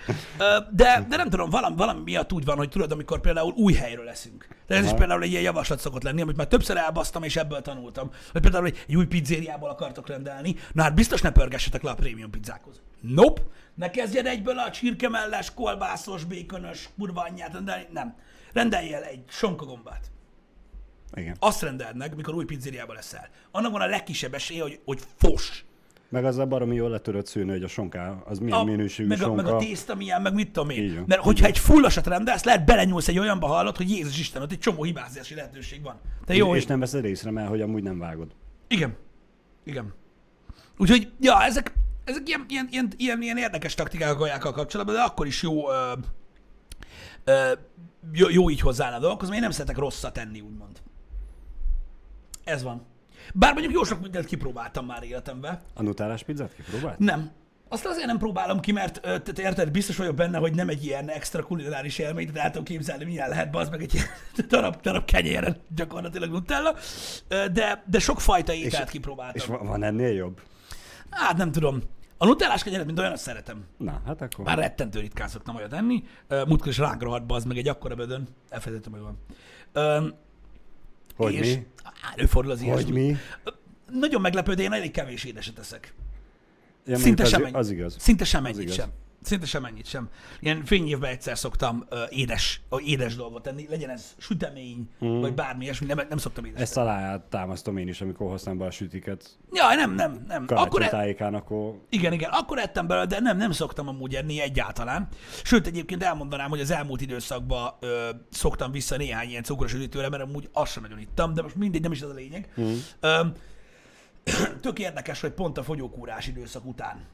Speaker 1: De, de nem tudom, valami, valami miatt úgy van, hogy tudod, amikor például új helyről leszünk. De ez is
Speaker 2: Aha.
Speaker 1: például egy ilyen javaslat szokott lenni, amit már többször elbasztam, és ebből tanultam. Hogy például egy új pizzériából akartok rendelni, na hát biztos ne pörgessetek le a prémium pizzákhoz. Nope! Ne kezdjed egyből a csirkemelles, kolbászos, békönös kurva anyját rendelni. Nem. Rendelj el egy sonkagombát.
Speaker 2: igen.
Speaker 1: Azt rendeld meg, mikor új pizzériába leszel. Annak van a legkisebb esélye, hogy, hogy fos.
Speaker 2: Meg az a baromi jól letörött szőnő, hogy a sonká, az milyen minőségű
Speaker 1: meg, a,
Speaker 2: sonka.
Speaker 1: meg a tészta milyen, meg mit tudom én.
Speaker 2: van.
Speaker 1: Mert hogyha egy fullasat rendelsz, lehet belenyúlsz egy olyanba hallod, hogy Jézus Isten, ott egy csomó hibázási lehetőség van. Te jó,
Speaker 2: és
Speaker 1: és
Speaker 2: nem veszed észre, mert hogy amúgy nem vágod.
Speaker 1: Igen. Igen. Úgyhogy, ja, ezek, ezek ilyen, ilyen, ilyen, ilyen, ilyen érdekes taktikák a kajákkal kapcsolatban, de akkor is jó, ö, ö, jó, jó így hozzáállni a dolgokhoz, mert én nem szeretek rosszat tenni, úgymond. Ez van. Bár mondjuk jó sok mindent kipróbáltam már életemben.
Speaker 2: A nutellás pizzát kipróbált?
Speaker 1: Nem. Azt azért nem próbálom ki, mert tehát érted, biztos vagyok benne, hogy nem egy ilyen extra kulináris élmény, tehát el tudom képzelni, milyen lehet az meg egy ilyen darab, darab kenyéren gyakorlatilag nutella, de, de sok fajta ételt kipróbáltam.
Speaker 2: És van, van ennél jobb?
Speaker 1: Hát nem tudom. A nutellás kenyeret, mint olyan, azt szeretem.
Speaker 2: Na, hát akkor...
Speaker 1: Bár rettentő ritkán szoktam olyat enni. Múltkor is ránk rohadt az meg egy akkora bödön. Elfelejtettem, hogy van. Ö,
Speaker 2: Hogy
Speaker 1: és
Speaker 2: mi?
Speaker 1: Előfordul az
Speaker 2: Hogy
Speaker 1: ilyesmi.
Speaker 2: mi?
Speaker 1: Nagyon meglepő, de én elég kevés édeset eszek.
Speaker 2: Ja,
Speaker 1: Szinte
Speaker 2: mondjuk
Speaker 1: sem
Speaker 2: az, az igaz.
Speaker 1: Szinte sem
Speaker 2: Az
Speaker 1: ennyit sem. Szinte sem ennyit sem. Ilyen fényévben egyszer szoktam uh, édes, ö, édes dolgot tenni, legyen ez sütemény, mm. vagy bármi ilyesmi, nem, nem szoktam édes
Speaker 2: Ezt aláját támasztom én is, amikor hoztam be a sütiket
Speaker 1: Ja, nem, nem, nem. Akkor
Speaker 2: karácsony
Speaker 1: e-
Speaker 2: tájékán, akkor
Speaker 1: igen, igen, akkor ettem belőle, de nem, nem szoktam amúgy enni egyáltalán. Sőt, egyébként elmondanám, hogy az elmúlt időszakban ö, szoktam vissza néhány ilyen cukros üdítőre, mert amúgy azt sem nagyon ittam, de most mindegy, nem is ez a lényeg. Mm. Ö, tök érdekes, hogy pont a fogyókúrás időszak után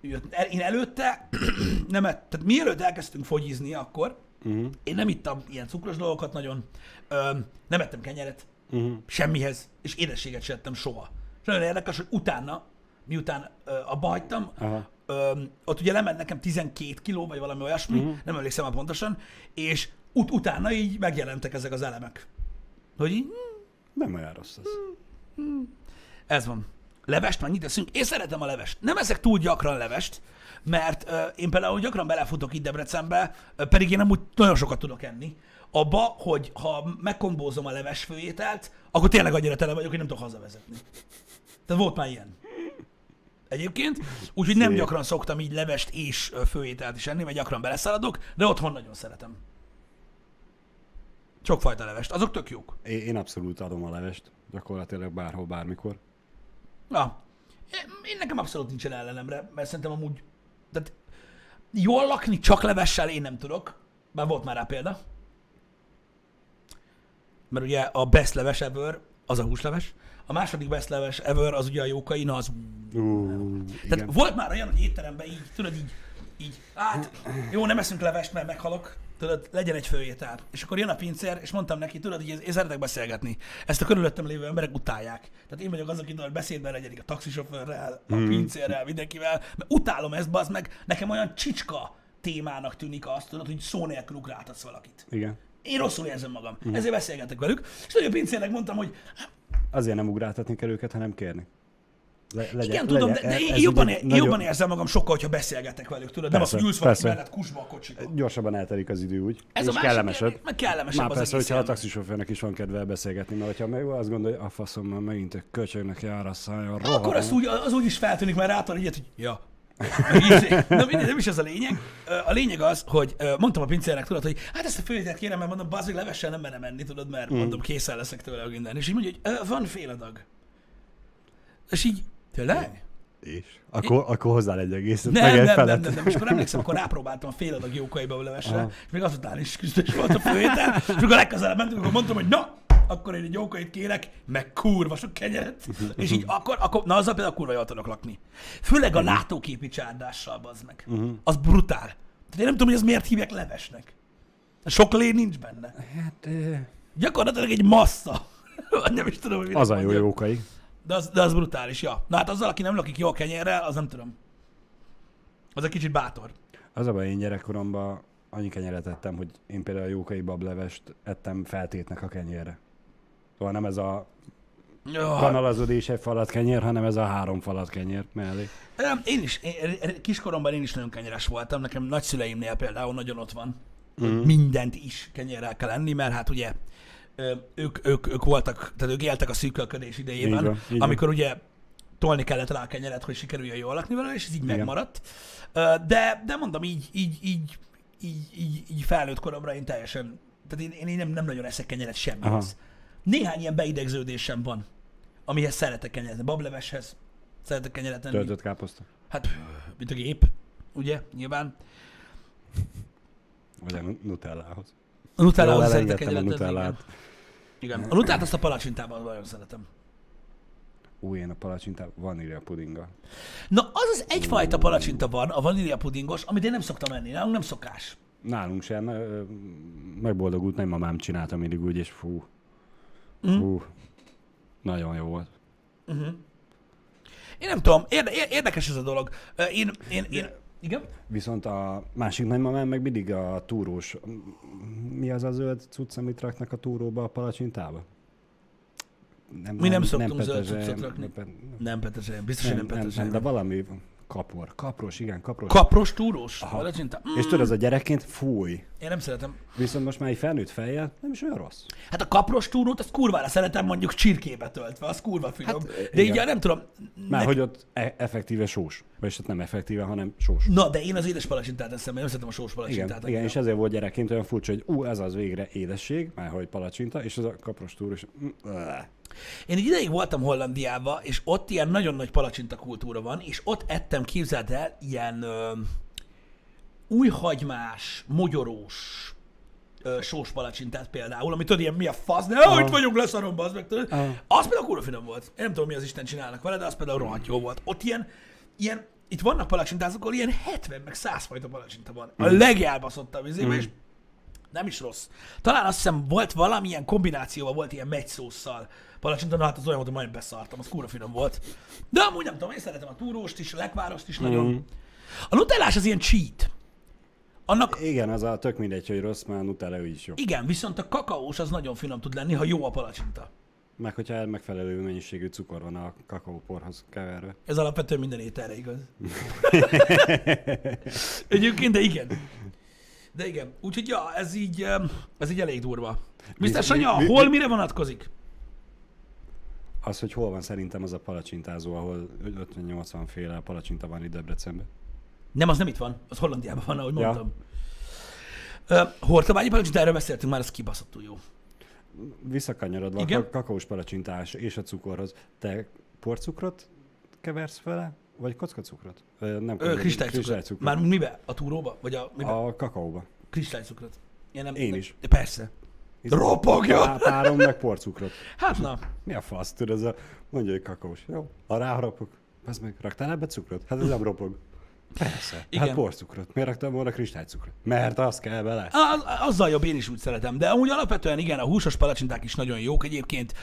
Speaker 1: jött. Én előtte, nem, et- tehát mielőtt elkezdtünk fogyizni akkor,
Speaker 2: uh-huh.
Speaker 1: én nem ittam ilyen cukros dolgokat nagyon, ö, nem ettem kenyeret,
Speaker 2: Uh-huh.
Speaker 1: semmihez, és édességet sem ettem soha. És nagyon érdekes, hogy utána, miután ö, abba hagytam, ö, ott ugye lement nekem 12 kiló, vagy valami olyasmi, uh-huh. nem emlékszem már pontosan, és ut- utána így megjelentek ezek az elemek. Hogy így, hm,
Speaker 2: Nem olyan rossz az.
Speaker 1: ez van. Levest mennyit eszünk? Én szeretem a levest. Nem eszek túl gyakran levest, mert ö, én például gyakran belefutok itt Debrecenbe, ö, pedig én amúgy nagyon sokat tudok enni, abba, hogy ha megkombózom a leves főételt, akkor tényleg annyira tele vagyok, hogy nem tudok hazavezetni. Tehát volt már ilyen. Egyébként, úgyhogy nem gyakran szoktam így levest és főételt is enni, mert gyakran beleszaladok, de otthon nagyon szeretem. Sokfajta levest, azok tök jók.
Speaker 2: Én abszolút adom a levest, gyakorlatilag bárhol, bármikor.
Speaker 1: Na, én nekem abszolút nincsen ellenemre, mert szerintem amúgy, tehát jól lakni csak levessel én nem tudok, bár volt már rá példa. Mert ugye a best leves ever az a húsleves, a második best leves ever az ugye a jókai, na az...
Speaker 2: Uh,
Speaker 1: Tehát
Speaker 2: igen.
Speaker 1: volt már olyan, hogy étteremben így, tudod így, így, hát jó, nem eszünk levest, mert meghalok, tudod, legyen egy főétel. És akkor jön a pincér, és mondtam neki, tudod, hogy én szeretek beszélgetni. Ezt a körülöttem lévő emberek utálják. Tehát én vagyok az, aki tudod, beszédben legyenik a taxisofőrrel, a pincérrel, mindenkivel, mert utálom ezt, bazd meg, nekem olyan csicska témának tűnik azt, tudod, hogy szó nélkül ugráltatsz valakit.
Speaker 2: Igen.
Speaker 1: Én rosszul érzem magam, ezért beszélgetek velük, és a pincérnek mondtam, hogy
Speaker 2: Azért nem ugráltatni kell őket, hanem kérni. Le, legyen,
Speaker 1: igen, tudom,
Speaker 2: legyen,
Speaker 1: de, de én jobban, ér,
Speaker 2: nagyon-
Speaker 1: jobban érzem magam sokkal, hogyha beszélgetek velük, tudod, nem az,
Speaker 2: Persze,
Speaker 1: hogy ülsz valaki
Speaker 2: persze.
Speaker 1: mellett kusba a kocsiba.
Speaker 2: Gyorsabban eltelik az idő úgy.
Speaker 1: Ez
Speaker 2: és
Speaker 1: a
Speaker 2: kellemesebb.
Speaker 1: meg kellemesebb
Speaker 2: Már
Speaker 1: az
Speaker 2: persze, hogyha a taxisofőrnek is van kedve beszélgetni, mert hogyha meg azt gondolja, a faszommal megint egy köcsögnek jár a szája,
Speaker 1: Akkor azt úgy, az úgy is feltűnik, mert rától ilyet, hogy ja. Na mindegy, nem is ez a lényeg. A lényeg az, hogy mondtam a pincérnek, tudod, hogy hát ezt a főételt kérem, mert mondom, bazzik levessel nem merem menni, tudod, mert mondom, készen leszek tőle minden. És így mondja, hogy van fél adag. És így, tényleg?
Speaker 2: És? Akkor, akkor hozzá egy egészet,
Speaker 1: Nem,
Speaker 2: meg
Speaker 1: nem,
Speaker 2: egy
Speaker 1: nem,
Speaker 2: felet.
Speaker 1: nem, nem, és akkor emlékszem, akkor rápróbáltam a fél adag jókaiba levesre,
Speaker 2: Aha.
Speaker 1: és még azután is küzdés volt a főétel, és akkor legközelebb mentünk, akkor mondtam, hogy na, akkor én egy jókait kérek, meg kurva sok kenyeret, és így akkor, akkor na azzal például kurva jól tudok lakni. Főleg a látóképi csárdással, bazd meg. Az brutál. Tehát én nem tudom, hogy ez miért hívják levesnek. Sok lé nincs benne.
Speaker 2: Hát, ö,
Speaker 1: Gyakorlatilag egy massza. nem is tudom, hogy
Speaker 2: az a jó jókai.
Speaker 1: De az, de az brutális, ja. Na hát azzal, aki nem lakik jól kenyerrel, az nem tudom. Az egy kicsit bátor.
Speaker 2: Az a baj, én gyerekkoromban annyi kenyeret ettem, hogy én például a jókai bablevest ettem feltétnek a kenyérre. Szóval nem ez a
Speaker 1: Ja.
Speaker 2: kanalazod és egy falat kenyér, hanem ez a három falat kenyér mellé.
Speaker 1: Nem, Én is, én, kiskoromban én is nagyon kenyeres voltam, nekem nagyszüleimnél például nagyon ott van,
Speaker 2: Mhm.
Speaker 1: mindent is kenyerrel kell enni, mert hát ugye ők, ők, ők voltak, tehát ők éltek a szűkölködés idejében,
Speaker 2: Így van, így van.
Speaker 1: amikor ugye tolni kellett rá a kenyeret, hogy sikerüljön jól lakni vele, és ez így
Speaker 2: Igen.
Speaker 1: megmaradt. De, de mondom, így, így, így, így, így, így felnőtt koromra én teljesen, tehát én, én nem, nem nagyon eszek kenyeret semmihez. Néhány ilyen beidegződésem van, amihez szeretek kenyeret, bableveshez szeretek kenyeret enni.
Speaker 2: Töltött káposzta.
Speaker 1: Hát, mint a gép, ugye, nyilván.
Speaker 2: Vagy a nu- nutellához.
Speaker 1: A nutellához
Speaker 2: Jól
Speaker 1: szeretek
Speaker 2: elengedtem a nutellát.
Speaker 1: Igen. A nutellát azt a palacsintában nagyon szeretem.
Speaker 2: Ú, én a palacsintában vanília pudinga.
Speaker 1: Na, az az egyfajta palacsinta van, a vanília pudingos, amit én nem szoktam enni, nálunk nem szokás.
Speaker 2: Nálunk sem, megboldogult nagymamám csinálta mindig úgy, és fú.
Speaker 1: Mm.
Speaker 2: Fú. Nagyon jó volt.
Speaker 1: Én nem tudom, érde, ér- érdekes ez a dolog. Ö, Én, én, én, igen?
Speaker 2: Viszont a másik nagymamám meg mindig a túrós... Mi az a zöld cucc, amit raknak a túróba, a palacsintába? Nem,
Speaker 1: Mi nem szoktunk zöld
Speaker 2: petezsely,
Speaker 1: cuccot rakni.
Speaker 2: Nem,
Speaker 1: Nem petezsely, biztos,
Speaker 2: nem,
Speaker 1: nem
Speaker 2: nem,
Speaker 1: petezsely.
Speaker 2: nem, de valami kapor. Kapros, igen, kapros.
Speaker 1: Kapros túrós? Mm,
Speaker 2: És tudod, az a gyerekként fúj.
Speaker 1: Én nem szeretem.
Speaker 2: Viszont most már egy felnőtt fejjel nem is olyan rossz.
Speaker 1: Hát a kapros túrót, azt kurvára szeretem mondjuk csirkébe töltve, az kurva finom.
Speaker 2: Hát,
Speaker 1: de így
Speaker 2: igen.
Speaker 1: nem tudom.
Speaker 2: Már
Speaker 1: nek-
Speaker 2: hogy ott e- effektíve sós. Vagyis hát nem effektíve, hanem sós.
Speaker 1: Na, de én az édes palacsintát eszem, én nem szeretem a sós
Speaker 2: Igen,
Speaker 1: palacsintát.
Speaker 2: igen, és ezért volt gyerekként olyan furcsa, hogy ú, ez az végre édesség, már hogy palacsinta, és az a kapros túr, és mm.
Speaker 1: Én egy ideig voltam Hollandiába, és ott ilyen nagyon nagy palacsinta kultúra van, és ott ettem, képzeld el, ilyen ö, újhagymás, mogyorós ö, sós palacsintát például, ami tudod, ilyen mi a fasz, de
Speaker 2: Aha.
Speaker 1: itt vagyunk, leszarom, az meg tudod.
Speaker 2: Aha.
Speaker 1: Az például kurva finom volt. Én nem tudom, mi az Isten csinálnak vele, de az például rohadt jó volt. Ott ilyen, ilyen itt vannak palacsintázók, ahol ilyen 70 meg 100 fajta palacsinta van. A legelbaszottabb izébe, és nem is rossz. Talán azt hiszem volt valamilyen kombinációval, volt ilyen megyszósszal. Palacsinta, na hát az olyan volt, hogy majdnem beszartam, az kurva finom volt. De amúgy nem tudom, én szeretem a túróst is, a lekvárost is nagyon.
Speaker 2: Mhm.
Speaker 1: A nutellás az ilyen cheat. Annak,
Speaker 2: Igen, az a tök mindegy, hogy rossz, már Nutella is jó.
Speaker 1: igen, viszont a kakaós az nagyon finom tud lenni, ha jó a palacsinta.
Speaker 2: Meg hogyha megfelelő mennyiségű cukor van a kakaóporhoz keverve.
Speaker 1: Ez alapvetően minden ételre igaz. Egyébként, de igen. De igen. Úgyhogy ja, ez így, ez így elég durva. Mr. Sanya,
Speaker 2: mi- mi-
Speaker 1: hol
Speaker 2: mi-
Speaker 1: mire vonatkozik?
Speaker 2: Az, hogy hol van szerintem az a palacsintázó, ahol 50-80 féle palacsinta van itt Debrecenben.
Speaker 1: Nem, az nem itt van. Az Hollandiában van, ahogy
Speaker 2: Ja.
Speaker 1: mondtam. Ja. Hortobágyi palacsinta, erről beszéltünk már, ez kibaszottul jó.
Speaker 2: Visszakanyarodva
Speaker 1: Igen?
Speaker 2: a ka- kakaós palacsintás és a cukorhoz. Te porcukrot keversz vele? Vagy kockacukrot? Nem
Speaker 1: Ö, kristálycukrot. Már mibe? A túróba? Vagy a, mibe? A...
Speaker 2: A kakaóba.
Speaker 1: Kristálycukrot. Én, nem,
Speaker 2: Én
Speaker 1: nem-
Speaker 2: is.
Speaker 1: De persze.
Speaker 2: Pá- Párom meg porcukrot.
Speaker 1: Hát na,
Speaker 2: Mi a fasz, tudod, ez a, mondja, hogy kakaós. Jó, ha ráharapok, az meg, raktál ebbe cukrot? Hát ez nem ropog. Persze.
Speaker 1: Igen.
Speaker 2: Hát porcukrot. Miért raktam volna kristálycukrot? Mert az kell bele.
Speaker 1: az, azzal jobb, én is úgy szeretem. De amúgy alapvetően igen, a húsos palacsinták is nagyon jók. Egyébként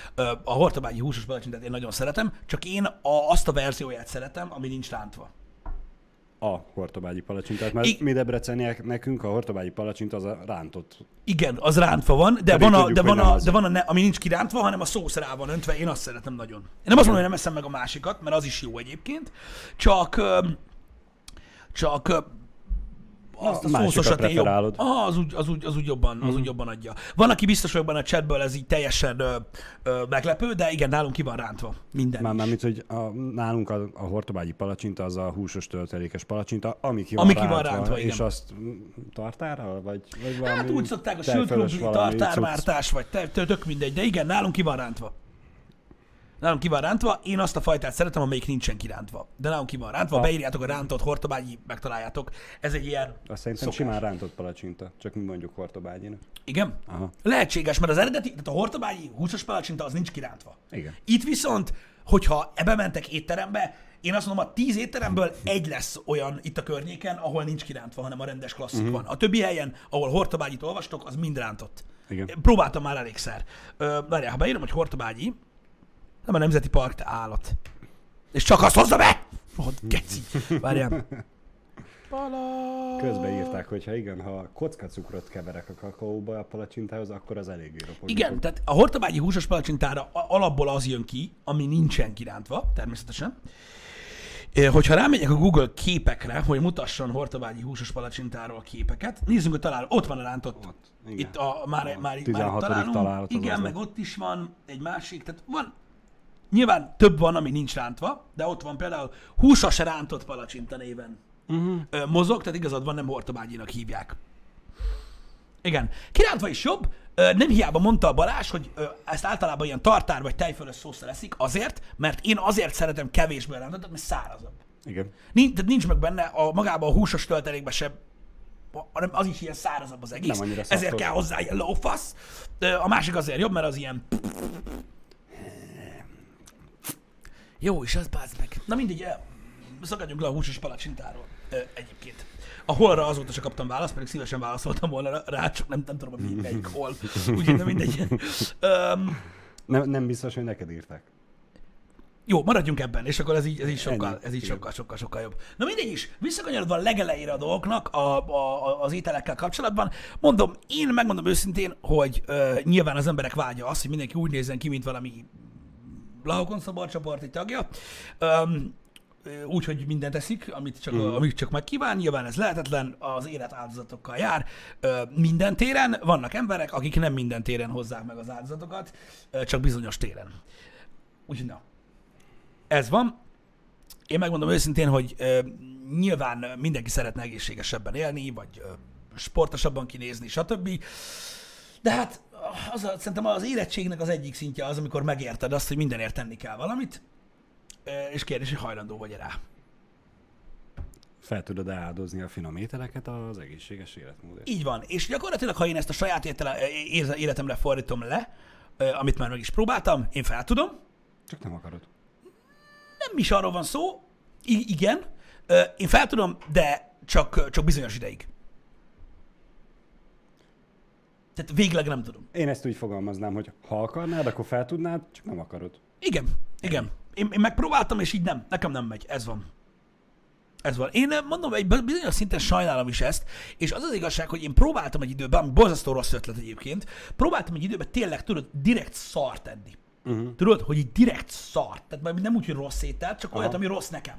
Speaker 1: a hortobágyi húsos palacsintát én nagyon szeretem, csak én a, azt a verzióját szeretem, ami nincs rántva.
Speaker 2: A hortobágyi palacsintát, mert
Speaker 1: I-
Speaker 2: mi debreceniek, nekünk a hortobágyi palacsinta az a rántott.
Speaker 1: Igen, az rántva van, de
Speaker 2: Pedig
Speaker 1: van, a, de van, a, de van a, ne, ami nincs kirántva, hanem a szósz rá van öntve, én azt szeretem nagyon. Én nem azt mondom, hogy nem eszem meg a másikat, mert az is jó egyébként, csak csak azt a szószosat én jobb, az, úgy, az, úgy, az, úgy jobban, az úgy jobban adja. Van, aki biztos vagyok benne a chatből, ez így teljesen ö, ö, meglepő, de igen, nálunk ki van rántva. Minden
Speaker 2: Már, már mint, hogy a, nálunk a, a hortobágyi palacsinta az a húsos töltelékes palacsinta, ami ki van,
Speaker 1: Ami ki
Speaker 2: rántva,
Speaker 1: van rántva, igen.
Speaker 2: És azt mm, tartára? Vagy, vagy valami
Speaker 1: Hát úgy szokták a
Speaker 2: cucc?
Speaker 1: tartármártás, vagy tök mindegy, de igen, nálunk ki van rántva. Nálunk ki van rántva, én azt a fajtát szeretem, amelyik nincsen kirántva. De nálunk ki van rántva,
Speaker 2: Ha.
Speaker 1: beírjátok a rántott hortobágyi, megtaláljátok. Ez egy ilyen
Speaker 2: Azt szerintem
Speaker 1: szokás.
Speaker 2: simán rántott palacsinta, csak mi mondjuk hortobágyinak.
Speaker 1: Igen?
Speaker 2: Aha.
Speaker 1: Lehetséges, mert az eredeti, tehát a hortobágyi húsos palacsinta az nincs kirántva.
Speaker 2: Igen.
Speaker 1: Itt viszont, hogyha ebbe mentek étterembe, én azt mondom, a tíz étteremből egy lesz olyan itt a környéken, ahol nincs kirántva, hanem a rendes klasszik uh-huh. van. A többi helyen, ahol hortobágyit olvastok, az mind rántott.
Speaker 2: Igen.
Speaker 1: Próbáltam már elégszer. Várjál, ha beírom, hogy hortobágyi, nem a Nemzeti Park, te állat. És csak azt hozza be! Oh, geci. Várjál. Pala...
Speaker 2: Közben írták, hogy ha igen, ha kockacukrot keverek a kakaóba a palacsintához, akkor az eléggé ropog.
Speaker 1: Igen, tehát a hortobágyi húsos palacsintára alapból az jön ki, ami nincsen kirántva, természetesen. Hogyha rámegyek a Google képekre, hogy mutasson hortobágyi húsos palacsintáról képeket, nézzünk, hogy talál, ott van a rántott.
Speaker 2: Ott, igen.
Speaker 1: Itt a, már,
Speaker 2: A
Speaker 1: már, már
Speaker 2: 16.
Speaker 1: találunk. Igen, meg ott is van egy másik, tehát van, nyilván több van, ami nincs rántva, de ott van például húsos rántott palacsinta néven
Speaker 2: Uh-huh.
Speaker 1: ö, mozog, tehát igazad van, nem hortobágyinak hívják. Igen. Kirántva is jobb, ö, nem hiába mondta a Balázs, hogy ö, ezt általában ilyen tartár vagy tejfölös szószal eszik, azért, mert én azért szeretem kevésbé rántottat, mert szárazabb.
Speaker 2: Igen.
Speaker 1: Nincs, tehát nincs meg benne a, magában a húsos töltelékben sem, hanem az is ilyen szárazabb az egész.
Speaker 2: Nem
Speaker 1: Ezért kell hozzá ilyen lófasz. A másik azért jobb, mert az ilyen... Jó, és az bázd meg. Na mindegy, ö, szakadjunk le a húsos palacsintáról ö, egyébként. A holra azóta se kaptam választ, pedig szívesen válaszoltam volna rá, csak nem, nem tudom, hogy melyik hol. Úgyhogy nem mindegy. Öm,
Speaker 2: Nem, nem biztos, hogy neked írták.
Speaker 1: Jó, maradjunk ebben, és akkor ez így, ez így sokkal, ez így sokkal, sokkal, sokkal jobb. Na mindegy is, visszakanyarodva a legelejére a dolgoknak a, a, a, az ételekkel kapcsolatban, mondom, én megmondom őszintén, hogy ö, nyilván az emberek vágya az, hogy mindenki úgy nézzen ki, mint valami Lahokon szabadcsoporti tagja. Öm, ö, úgy, hogy mindent teszik, amit csak, mm. amit csak megkíván. Nyilván ez lehetetlen, az élet áldozatokkal jár. Ö, minden téren vannak emberek, akik nem minden téren hozzák meg az áldozatokat, csak bizonyos téren. Úgyhogy na, ez van. Én megmondom őszintén, hogy ö, nyilván mindenki szeretne egészségesebben élni, vagy ö, sportosabban kinézni, stb. De hát az a, szerintem az érettségnek az egyik szintje az, amikor megérted azt, hogy mindenért tenni kell valamit, és kérdés, hogy hajlandó vagy rá.
Speaker 2: Fel tudod áldozni a finom ételeket az egészséges életmódért.
Speaker 1: Így van. És gyakorlatilag, ha én ezt a saját étele, életemre fordítom le, amit már meg is próbáltam, én fel tudom,
Speaker 2: Csak nem akarod.
Speaker 1: nem is arról van szó, I- igen, én fel tudom, de csak, csak bizonyos ideig. Tehát végleg nem tudom.
Speaker 2: Én ezt úgy fogalmaznám, hogy ha akarnád, akkor fel tudnád, csak nem akarod.
Speaker 1: Igen, igen. Én, én megpróbáltam, és így nem. Nekem nem megy. Ez van. Ez van. Én eh, mondom, egy bizonyos szinten sajnálom is ezt, és az az igazság, hogy én próbáltam egy időben, ami borzasztó rossz ötlet egyébként, próbáltam egy időben tényleg, tudod, direkt szart enni.
Speaker 2: Uh-huh.
Speaker 1: Tudod, hogy így direkt szart. Tehát majd nem úgy, hogy rossz étel, csak olyat,
Speaker 2: Aha.
Speaker 1: ami rossz nekem.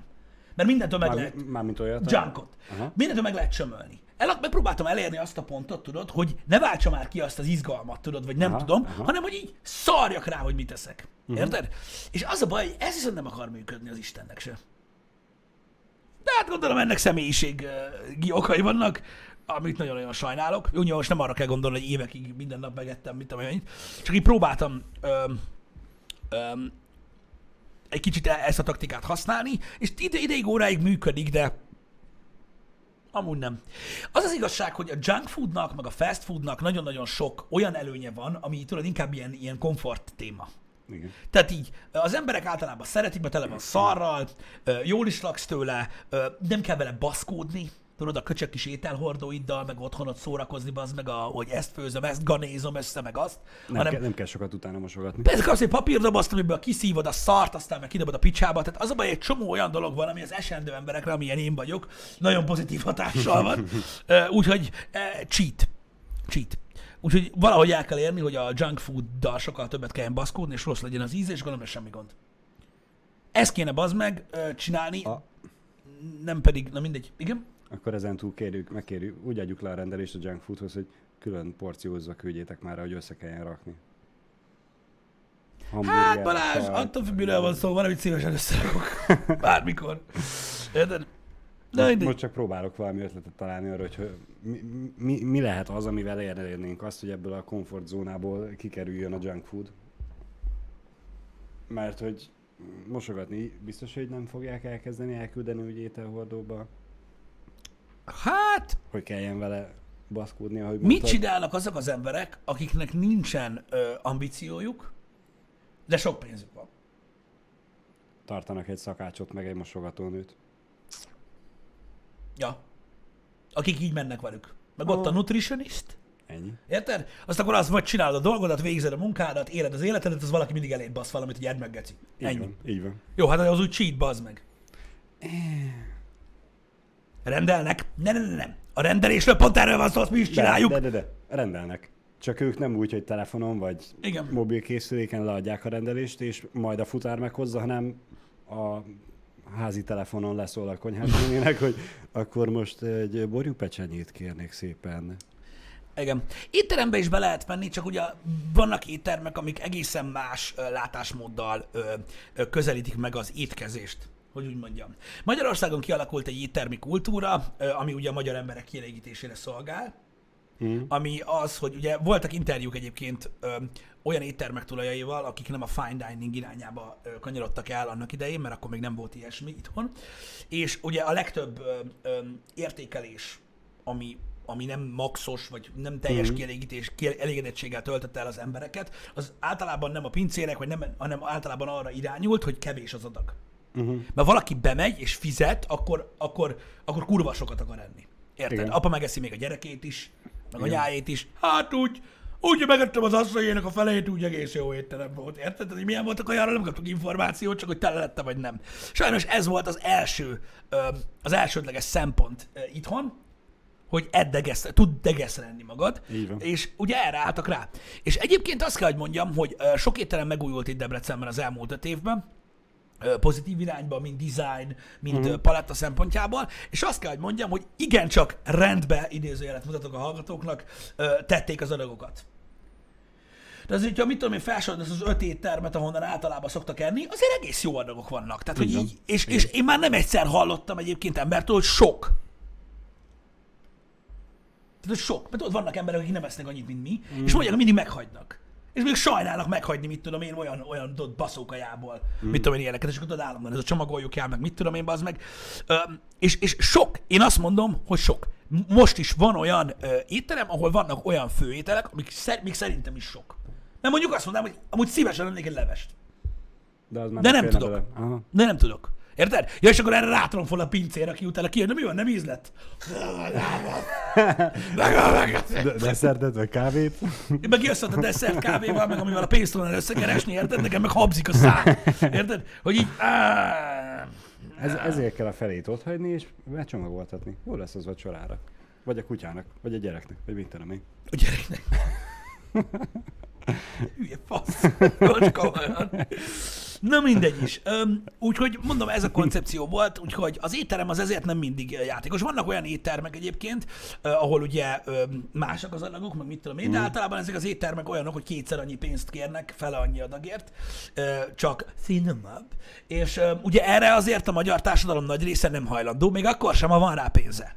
Speaker 1: Mert mindentől meg lehet
Speaker 2: Már, mármint olyat.
Speaker 1: junkot.
Speaker 2: Aha.
Speaker 1: Mindentől meg lehet csömölni. El, megpróbáltam elérni azt a pontot, tudod, hogy ne váltsa már ki azt az izgalmat, tudod, vagy nem
Speaker 2: Aha,
Speaker 1: tudom,
Speaker 2: aha.
Speaker 1: hanem hogy így szarjak rá, hogy mit teszek. Uh-huh. Érted? És az a baj, hogy ez viszont nem akar működni az Istennek se. De hát gondolom ennek személyiségi okai vannak, amit nagyon-nagyon sajnálok. Nyilván most nem arra kell gondolni, hogy évekig minden nap megettem, mit tudom én. Csak így próbáltam öm, öm, egy kicsit e- ezt a taktikát használni, és ide, ideig, óráig működik, de amúgy nem. Az az igazság, hogy a junk foodnak, meg a fast foodnak nagyon-nagyon sok olyan előnye van, ami tudod inkább ilyen, ilyen komfort téma.
Speaker 2: Igen.
Speaker 1: Tehát így az emberek általában szeretik, mert tele van szarral, jól is laksz tőle, nem kell vele baszkódni, tudod, a köcsök kis ételhordóiddal, meg otthon ott szórakozni, az meg, a, hogy ezt főzöm, ezt ganézom össze, meg azt,
Speaker 2: Nem,
Speaker 1: hanem
Speaker 2: ke- nem kell sokat utána mosogatni.
Speaker 1: Persze kapsz egy papírdobozt, amiből kiszívod a szart, aztán meg kidobod a picsába. Tehát az a baj, egy csomó olyan dolog van, ami az esendő emberekre, amilyen én vagyok, nagyon pozitív hatással van. Úgyhogy cheat. Cheat. Úgyhogy valahogy el kell érni, hogy a junk fooddal sokkal többet kelljen baszkódni, és rossz legyen az íze, és gondolom, semmi gond. Ezt kéne bazd meg csinálni,
Speaker 2: A-
Speaker 1: nem pedig, na mindegy. Igen?
Speaker 2: Akkor ezen túl kérjük, megkérjük, úgy adjuk le a rendelést a junk foodhoz, hogy külön porciózva küldjétek már, hogy össze kelljen rakni.
Speaker 1: Hát Balázs,
Speaker 2: sal-
Speaker 1: attól függ, miről van szó, van, amit szívesen összerakok. Bármikor. Érted? Na,
Speaker 2: Most, most csak próbálok valami ötletet találni arra, hogy hogy mi, mi, mi lehet az, amivel elérnénk azt, hogy ebből a komfortzónából kikerüljön a junk food. Mert hogy mosogatni biztos, hogy nem fogják elkezdeni elküldeni úgy ételhordóba,
Speaker 1: Hát,
Speaker 2: hogy kelljen vele baszkódni, ahogy
Speaker 1: Mit
Speaker 2: mondtad.
Speaker 1: csinálnak azok az emberek, akiknek nincsen ö, ambíciójuk, de sok pénzük van?
Speaker 2: Tartanak egy szakácsot, meg egy mosogatónőt.
Speaker 1: Ja. Akik így mennek velük. Meg ott a nutritionist,
Speaker 2: Ennyi.
Speaker 1: érted? Azt akkor az vagy csinálod a dolgodat, végzed a munkádat, éled az életedet, az valaki mindig elébb basz valamit, hogy edd meg, geci.
Speaker 2: Így
Speaker 1: Ennyi.
Speaker 2: van, így van.
Speaker 1: Jó, hát az úgy cheat, bazd meg. Rendelnek? Ne, ne, ne, nem. A rendelésről pont erről van szó, azt mi is csináljuk.
Speaker 2: De, de, de, de, rendelnek. Csak ők nem úgy, hogy telefonon vagy
Speaker 1: Igen.
Speaker 2: mobilkészüléken leadják a rendelést, és majd a futár meghozza, hanem a házi telefonon leszól a konyhás nénének, hogy akkor most egy borjú pecsenyét kérnék szépen.
Speaker 1: Igen. Étterembe is be lehet menni, csak ugye vannak éttermek, amik egészen más látásmóddal közelítik meg az étkezést, hogy úgy mondjam. Magyarországon kialakult egy éttermi kultúra, ami ugye a magyar emberek kielégítésére szolgál,
Speaker 2: Hmm.
Speaker 1: ami az, hogy ugye voltak interjúk egyébként ö, olyan éttermek tulajaival, akik nem a fine dining irányába ö, kanyarodtak el annak idején, mert akkor még nem volt ilyesmi itthon, és ugye a legtöbb ö, ö, értékelés, ami, ami nem maxos, vagy nem teljes
Speaker 2: Mhm.
Speaker 1: kielégítés, kielégedettséggel töltette el az embereket, az általában nem a pincérek, vagy nem, hanem általában arra irányult, hogy kevés az adag.
Speaker 2: Uh-huh.
Speaker 1: Mert valaki bemegy és fizet, akkor, akkor, akkor kurva sokat akar enni. Érted?
Speaker 2: Igen.
Speaker 1: Apa megeszi még a gyerekét is, meg
Speaker 2: Igen.
Speaker 1: anyáét is. Hát úgy, Úgy, megettem az asszonyének a felejét, úgy egész jó étterem volt. Érted? Tehát, hogy milyen volt a kajára, nem kaptuk információt, csak hogy tele lette, vagy nem. Sajnos ez volt az első, az elsődleges szempont itthon, hogy edd degesz, tud degeszrenni magad,
Speaker 2: Így van.
Speaker 1: és ugye erre álltak rá. És egyébként azt kell, hogy mondjam, hogy sok étterem megújult itt Debrecenben az elmúlt öt évben, pozitív irányba, mind design, mind uh-huh. paletta szempontjából, és azt kell, hogy mondjam, hogy igencsak rendbe, idézőjelet mutatok a hallgatóknak, tették az adagokat. De azért, ha mit tudom én, felsorolod az öt éttermet, ahonnan általában szoktak enni, azért egész jó adagok vannak. Tehát, hogy így, és, és én már nem egyszer hallottam egyébként embertől, hogy sok. Tehát, hogy sok. Mert tudod, vannak emberek, akik nem esznek annyit, mint mi, mm. és mondják, hogy mindig meghagynak. És még sajnálnak meghagyni, mit tudom én, olyan, olyan tudod, baszókajából, mm. mit tudom én, ilyeneket, és akkor tudod állandóan, ez a csomagoljuk el, meg mit tudom én, az meg. Ö, és, és sok, én azt mondom, hogy sok. Most is van olyan ö, étterem, ahol vannak olyan főételek, amik szer, még szerintem is sok. Mert mondjuk azt mondanám, hogy amúgy szívesen lennék egy levest.
Speaker 2: De, az már
Speaker 1: De nem tudok.
Speaker 2: Aha.
Speaker 1: De nem tudok. Érted? Ja, és akkor erre rátromfol a pincér, aki utána kijön, de mi van, nem meg,
Speaker 2: De, desszertet, vagy kávét?
Speaker 1: én meg jössz a desszert kávéval, meg amivel a pénzt tudnál összekeresni, érted? Nekem meg habzik a szám. Érted? Hogy így... áh,
Speaker 2: Ez, ezért kell a felét ott hagyni, és becsomagoltatni. Jó lesz az vacsorára. Vagy a kutyának, vagy a gyereknek, vagy mit tudom én.
Speaker 1: A gyereknek. Hülye fasz. Most komolyan. Na mindegy is. Öm, úgyhogy mondom, ez a koncepció volt, úgyhogy az étterem az ezért nem mindig játékos. Vannak olyan éttermek egyébként, ahol ugye másak az adagok, meg mit tudom én, de általában ezek az éttermek olyanok, hogy kétszer annyi pénzt kérnek, fele annyi adagért, csak finomabb. És ugye erre azért a magyar társadalom nagy része nem hajlandó, még akkor sem, ha van rá pénze.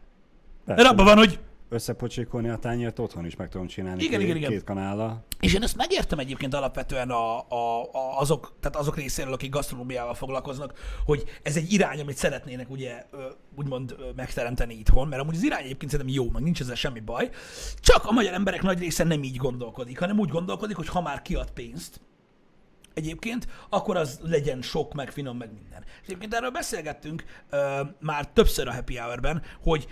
Speaker 1: Mert abban van, hogy
Speaker 2: Összepocsékolni a tányért otthon is meg tudom csinálni.
Speaker 1: Igen,
Speaker 2: két,
Speaker 1: igen, igen.
Speaker 2: Két kanállal.
Speaker 1: És én ezt megértem egyébként alapvetően a, a, a, azok, tehát azok részéről, akik gasztronómiával foglalkoznak, hogy ez egy irány, amit szeretnének ugye úgymond megteremteni itthon, mert amúgy az irány egyébként szerintem jó, meg nincs ezzel semmi baj. Csak a magyar emberek nagy része nem így gondolkodik, hanem úgy gondolkodik, hogy ha már kiad pénzt, egyébként, akkor az legyen sok, meg finom, meg minden. És egyébként erről beszélgettünk ö, már többször a Happy Hour-ben, hogy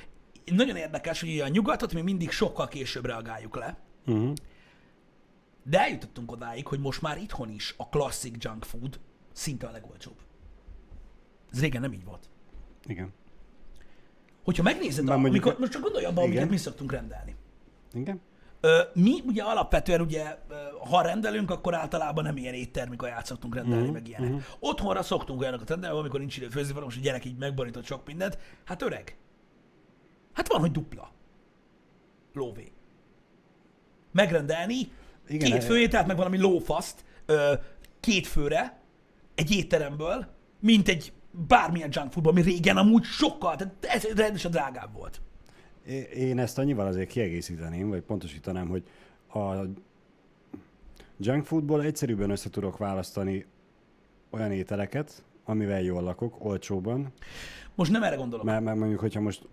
Speaker 1: nagyon érdekes, hogy a nyugatot mi mindig sokkal később reagáljuk le,
Speaker 2: Uh-huh.
Speaker 1: de eljutottunk odáig, hogy most már itthon is a classic junk food szinte a legolcsóbb. Ez régen nem így volt.
Speaker 2: Igen.
Speaker 1: Hogyha megnézed,
Speaker 2: Már
Speaker 1: a,
Speaker 2: mondjuk-
Speaker 1: amikor, most csak gondolj abba, amiket
Speaker 2: Igen.
Speaker 1: mi szoktunk rendelni.
Speaker 2: Igen?
Speaker 1: Ö, mi ugye alapvetően ugye, ha rendelünk, akkor általában nem ilyen éttermi kaját szoktunk rendelni,
Speaker 2: Mhm,
Speaker 1: meg ilyenek. Otthonra szoktunk olyanokat rendelni, amikor nincs idő főzni, van most a gyerek így megborított sok mindent. Hát öreg. Hát van, hogy dupla. Lóvé. Megrendelni
Speaker 2: Igen,
Speaker 1: két főételt, meg valami lófaszt ö, két főre egy étteremből, mint egy bármilyen junk foodból, ami régen amúgy sokkal, tehát ez rendesen drágább volt.
Speaker 2: Én ezt annyival azért kiegészíteném, vagy pontosítanám, hogy a junk foodból egyszerűbben össze tudok választani olyan ételeket, amivel jól lakok, olcsóban,
Speaker 1: Most nem erre gondolok.
Speaker 2: mert, mert mondjuk, hogyha most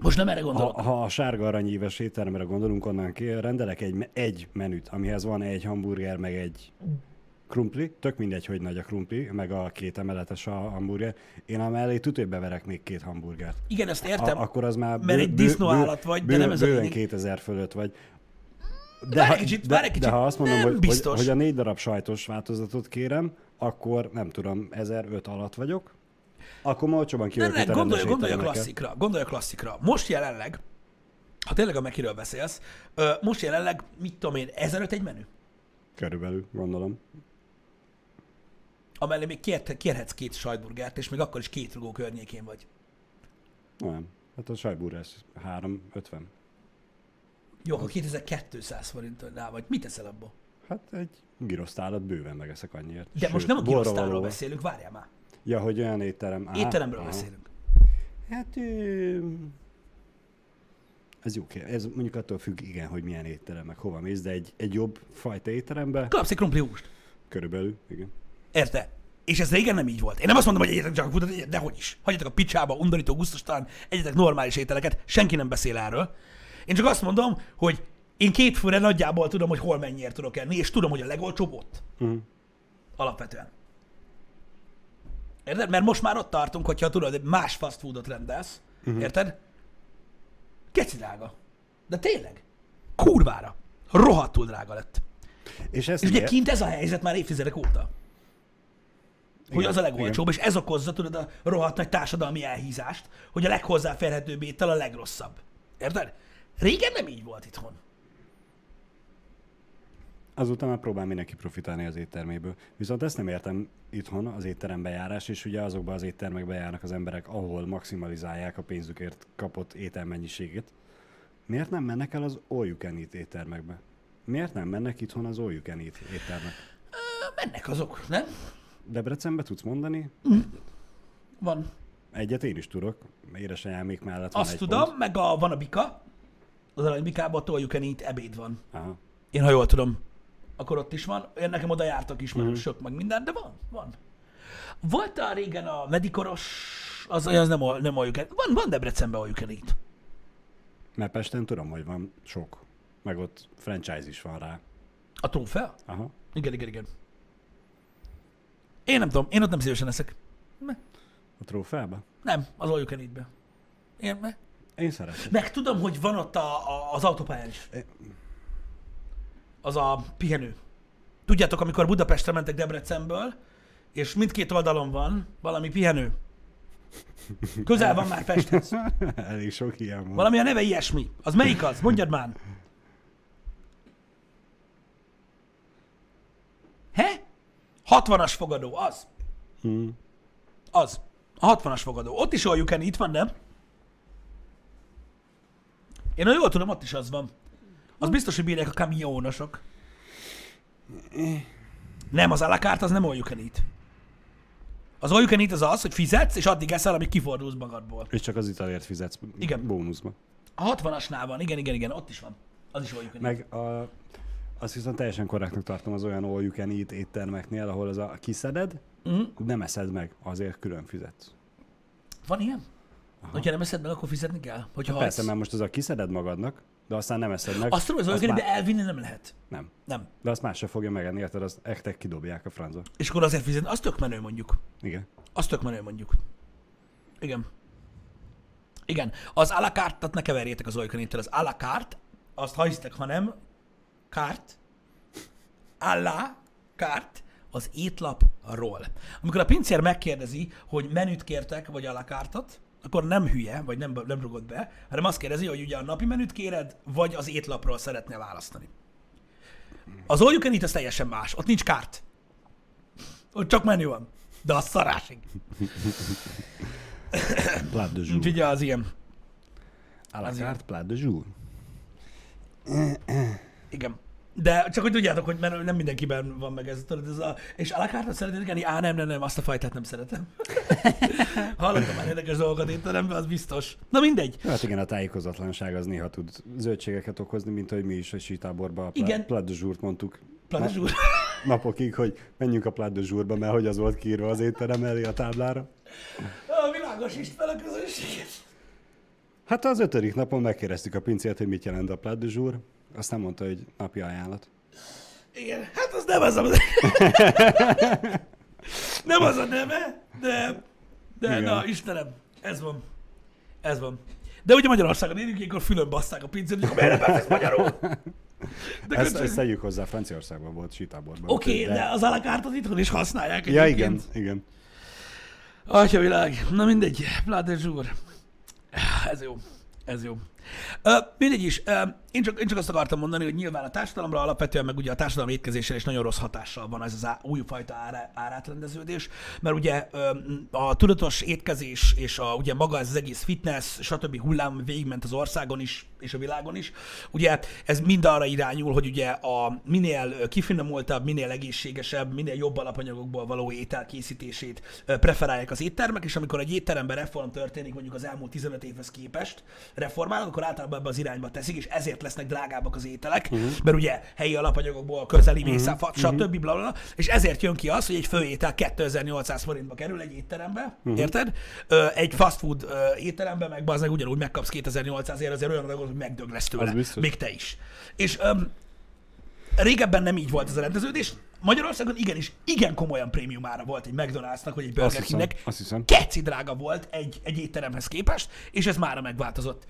Speaker 1: Most nem erre gondolok.
Speaker 2: ha, ha a sárga aranyíves étteremre gondolunk, onnan ki, rendelek egy, egy menüt, amihez van egy hamburger, meg egy krumpli, tök mindegy, hogy nagy a krumpli, meg a két emeletes a hamburger. Én amellé tudja, hogy beverek még két hamburgert.
Speaker 1: Igen, ezt értem.
Speaker 2: A, akkor az már
Speaker 1: mert egy disznóállat vagy, de nem ez a
Speaker 2: bőven
Speaker 1: lényeg.
Speaker 2: 2000 fölött vagy.
Speaker 1: Várj
Speaker 2: ha,
Speaker 1: kicsit,
Speaker 2: de,
Speaker 1: kicsit.
Speaker 2: de ha azt mondom, hogy, hogy,
Speaker 1: biztos.
Speaker 2: hogy a négy darab sajtos változatot kérem, akkor nem tudom, 1005 alatt vagyok, akkor ma olcsóban kijövök
Speaker 1: ne,
Speaker 2: itt a
Speaker 1: gondolj, gondolj a klasszikra. Gondolj a klasszikra. Most jelenleg, ha tényleg a Mekiről beszélsz, most jelenleg, mit tudom én, 1005 egy menü?
Speaker 2: Körülbelül, gondolom.
Speaker 1: Amellé még kért, kérhetsz két sajtburgert, és még akkor is két rugó környékén vagy.
Speaker 2: Nem. Hát a sajtburgers 350.
Speaker 1: Jó, akkor 2200 forint rá vagy. Mit teszel abból?
Speaker 2: Hát egy girosztálat bőven megeszek annyiért.
Speaker 1: De most nem a
Speaker 2: valóval.
Speaker 1: beszélünk, várjál már.
Speaker 2: Ja, hogy olyan étterem. Á,
Speaker 1: Étteremről
Speaker 2: aha.
Speaker 1: beszélünk.
Speaker 2: Hát ö, ez jó kérdés. Ez mondjuk attól függ, igen, hogy milyen étterem, meg hova mész, de egy, egy jobb fajta étterembe
Speaker 1: Kapsz egy krumpli húst.
Speaker 2: körülbelül, igen.
Speaker 1: Érte? És ez régen nem így volt. Én nem azt mondom, hogy egyetek junk foodot, de hogy is. Hagyjatok a picsába, undorító, gusztustalan, egyetek normális ételeket, senki nem beszél erről. Én csak azt mondom, hogy én két főre nagyjából tudom, hogy hol mennyiért tudok enni, és tudom, hogy a legolcsóbb ott.
Speaker 2: Mhm.
Speaker 1: Alapvetően. Érted? Mert most már ott tartunk, hogyha tudod, más fast foodot rendelsz. Uh-huh. Érted? Keci drága. De tényleg. Kurvára. Rohadtul drága lett.
Speaker 2: És ezt
Speaker 1: És ugye kint ez a helyzet már évtizedek óta. Hogy
Speaker 2: Igen,
Speaker 1: az a legolcsóbb, és ez okozza, tudod, a rohadt nagy társadalmi elhízást, hogy a leghozzáférhetőbb étel a legrosszabb. Érted? Régen nem így volt itthon.
Speaker 2: Azután már próbál mindenki profitálni az étterméből. Viszont ezt nem értem itthon, az étterembe járás, és ugye azokba az éttermekbe járnak az emberek, ahol maximalizálják a pénzükért kapott ételmennyiségét. Miért nem mennek el az all you can eat éttermekbe? Miért nem mennek itthon az all you can eat éttermek?
Speaker 1: Ö, Mennek azok, nem?
Speaker 2: Debrecenbe tudsz mondani?
Speaker 1: Van.
Speaker 2: Egyet én is tudok. Édesanyámék mellett van
Speaker 1: Azt
Speaker 2: egy
Speaker 1: tudom,
Speaker 2: pont.
Speaker 1: meg a, van a bika, az aranybikában can eat ebéd van.
Speaker 2: Aha.
Speaker 1: Én ha jól tudom, akkor ott is van. Én nekem oda jártak ismerősök, meg minden, de van, van. Volt a régen a medikoros, az, az nem, nem you can, van, van Debrecenben you can eat.
Speaker 2: Mert Pesten tudom, hogy van sok. Meg ott franchise is van rá.
Speaker 1: A trófea?
Speaker 2: Aha.
Speaker 1: Igen, igen, igen. Én nem tudom, én ott nem szívesen eszek.
Speaker 2: A trófeába?
Speaker 1: Nem, az can eat-be. Én, me-
Speaker 2: Én szeretem.
Speaker 1: meg tudom, hogy van ott a, a, az autópályán is. Az a pihenő. Tudjátok, amikor Budapestre mentek Debrecenből, és mindkét oldalon van valami pihenő. Közel van már Pesthez.
Speaker 2: Elég sok ilyen van.
Speaker 1: Valami a neve ilyesmi. Az melyik az? Mondjad már. He? 60-as fogadó, az.
Speaker 2: Hmm.
Speaker 1: Az. A 60-as fogadó. Ott is can eat van, nem? Én jól tudom, ott is az van. Az biztos, hogy bírják a kamionosok. Nem, az alakárt az nem all you can eat. Az all you can eat az az, hogy fizetsz, és addig eszel, amíg kifordulsz magadból.
Speaker 2: És csak az italért fizetsz
Speaker 1: Igen.
Speaker 2: bónuszba.
Speaker 1: A 60-asnál van, igen, igen, igen, ott is van. Az is all you can eat.
Speaker 2: Meg a, azt viszont teljesen korrektnek tartom az olyan all you can eat éttermeknél, ahol az a kiszeded,
Speaker 1: Mhm.
Speaker 2: nem eszed meg, azért külön fizetsz.
Speaker 1: Van ilyen? Aha. Hogyha nem eszed meg, akkor fizetni kell? Hogyha
Speaker 2: Hát Persze,
Speaker 1: hagysz.
Speaker 2: mert most az a kiszeded magadnak, de aztán nem eszed meg.
Speaker 1: Azt tudom, hogy az can eat,
Speaker 2: már...
Speaker 1: de elvinni nem lehet.
Speaker 2: Nem.
Speaker 1: Nem.
Speaker 2: De azt más se fogja megenni, érted? Azt ektek kidobják a francba.
Speaker 1: És akkor azért fizetni, az tök menő mondjuk.
Speaker 2: Igen.
Speaker 1: Az tök menő mondjuk. Igen. Igen. Az a la carte-tat ne keverjétek az olykanéttel. Az a la carte, azt ha hisztek, ha nem, kárt, a la carte, az étlapról. Amikor a pincér megkérdezi, hogy menüt kértek, vagy a la carte-ot, akkor nem hülye, vagy nem, nem rugod be, hanem azt kérdezi, hogy ugye a napi menüt kéred, vagy az étlapról szeretnél választani. Az all you can eat, az teljesen más. Ott nincs kárt. Ott csak menü van. De az szarásig.
Speaker 2: Plat de jour.
Speaker 1: Úgyhogy az ilyen.
Speaker 2: À la carte, plat de jour.
Speaker 1: Igen. De csak hogy tudjátok, hogy mert nem mindenkiben van meg ez, tudod, ez a, és a la carte szeretnél enni? Á, nem, nem, nem, azt a fajtát nem szeretem. Hallottam már érdekes dolgokat étteremben, az biztos. Na mindegy.
Speaker 2: Hát igen, a tájékozatlanság az néha tud zöldségeket okozni, mint hogy mi is a sítáborban a jourt mondtuk
Speaker 1: Pláne zsúr.
Speaker 2: napokig, hogy menjünk a jourba, mert hogy az volt kiírva az étterem elé a táblára.
Speaker 1: A világos is fel a közönséget.
Speaker 2: Hát az ötödik napon megkérdeztük a pincért, hogy mit jelent a plat de jour. Aztán mondta, hogy napi ajánlat.
Speaker 1: Igen, hát az nem az a... nem az a neve, de... De
Speaker 2: Igen.
Speaker 1: na, Istenem, ez van. Ez van. De ugye Magyarországon élünk, ilyenkor fülön basszák a pincét, hogy miért nem magyarul? De
Speaker 2: Ezt,
Speaker 1: köszönjük.
Speaker 2: ezt tegyük hozzá, Franciaországban volt sítáborban.
Speaker 1: Oké, okay, de az alakártot itthon is használják
Speaker 2: Ja,
Speaker 1: egyébként.
Speaker 2: igen, igen.
Speaker 1: Atya világ. Na mindegy. Pláde zsúr. Ez jó. Ez jó. Ö, mindegy is. Ö, én, csak, én csak azt akartam mondani, hogy nyilván a társadalomra alapvetően, meg ugye a társadalom étkezésre is nagyon rossz hatással van ez az á, újfajta árá, árátrendeződés, mert ugye a tudatos étkezés és a, ugye maga ez az egész fitness, stb. hullám végigment az országon is, és a világon is. Ugye ez mind arra irányul, hogy ugye a minél kifinomultabb, minél egészségesebb, minél jobb alapanyagokból való étel készítését preferálják az éttermek, és amikor egy étteremben reform történik, mondjuk az elmúlt 15 évhez képest reformálnak, akkor általában ebbe az irányba teszik, és ezért lesznek drágábbak az ételek, uh-huh. mert ugye helyi alapanyagokból közeli mészárfat, uh-huh. stb. Bla, bla, bla, és ezért jön ki az, hogy egy főétel 2800 forintba kerül egy étterembe, uh-huh. érted? Ö, egy fast food ö, étterembe, meg az meg ugyanúgy megkapsz 2800 ért, azért olyan dolgot, hogy megdög lesz tőle. Még te is. És öm, régebben nem így volt ez a rendeződés. Magyarországon igenis, igen komolyan prémium ára volt egy McDonald'snak, vagy egy Burger Kingnek. Keci drága volt egy, egy étteremhez képest, és ez mára megváltozott.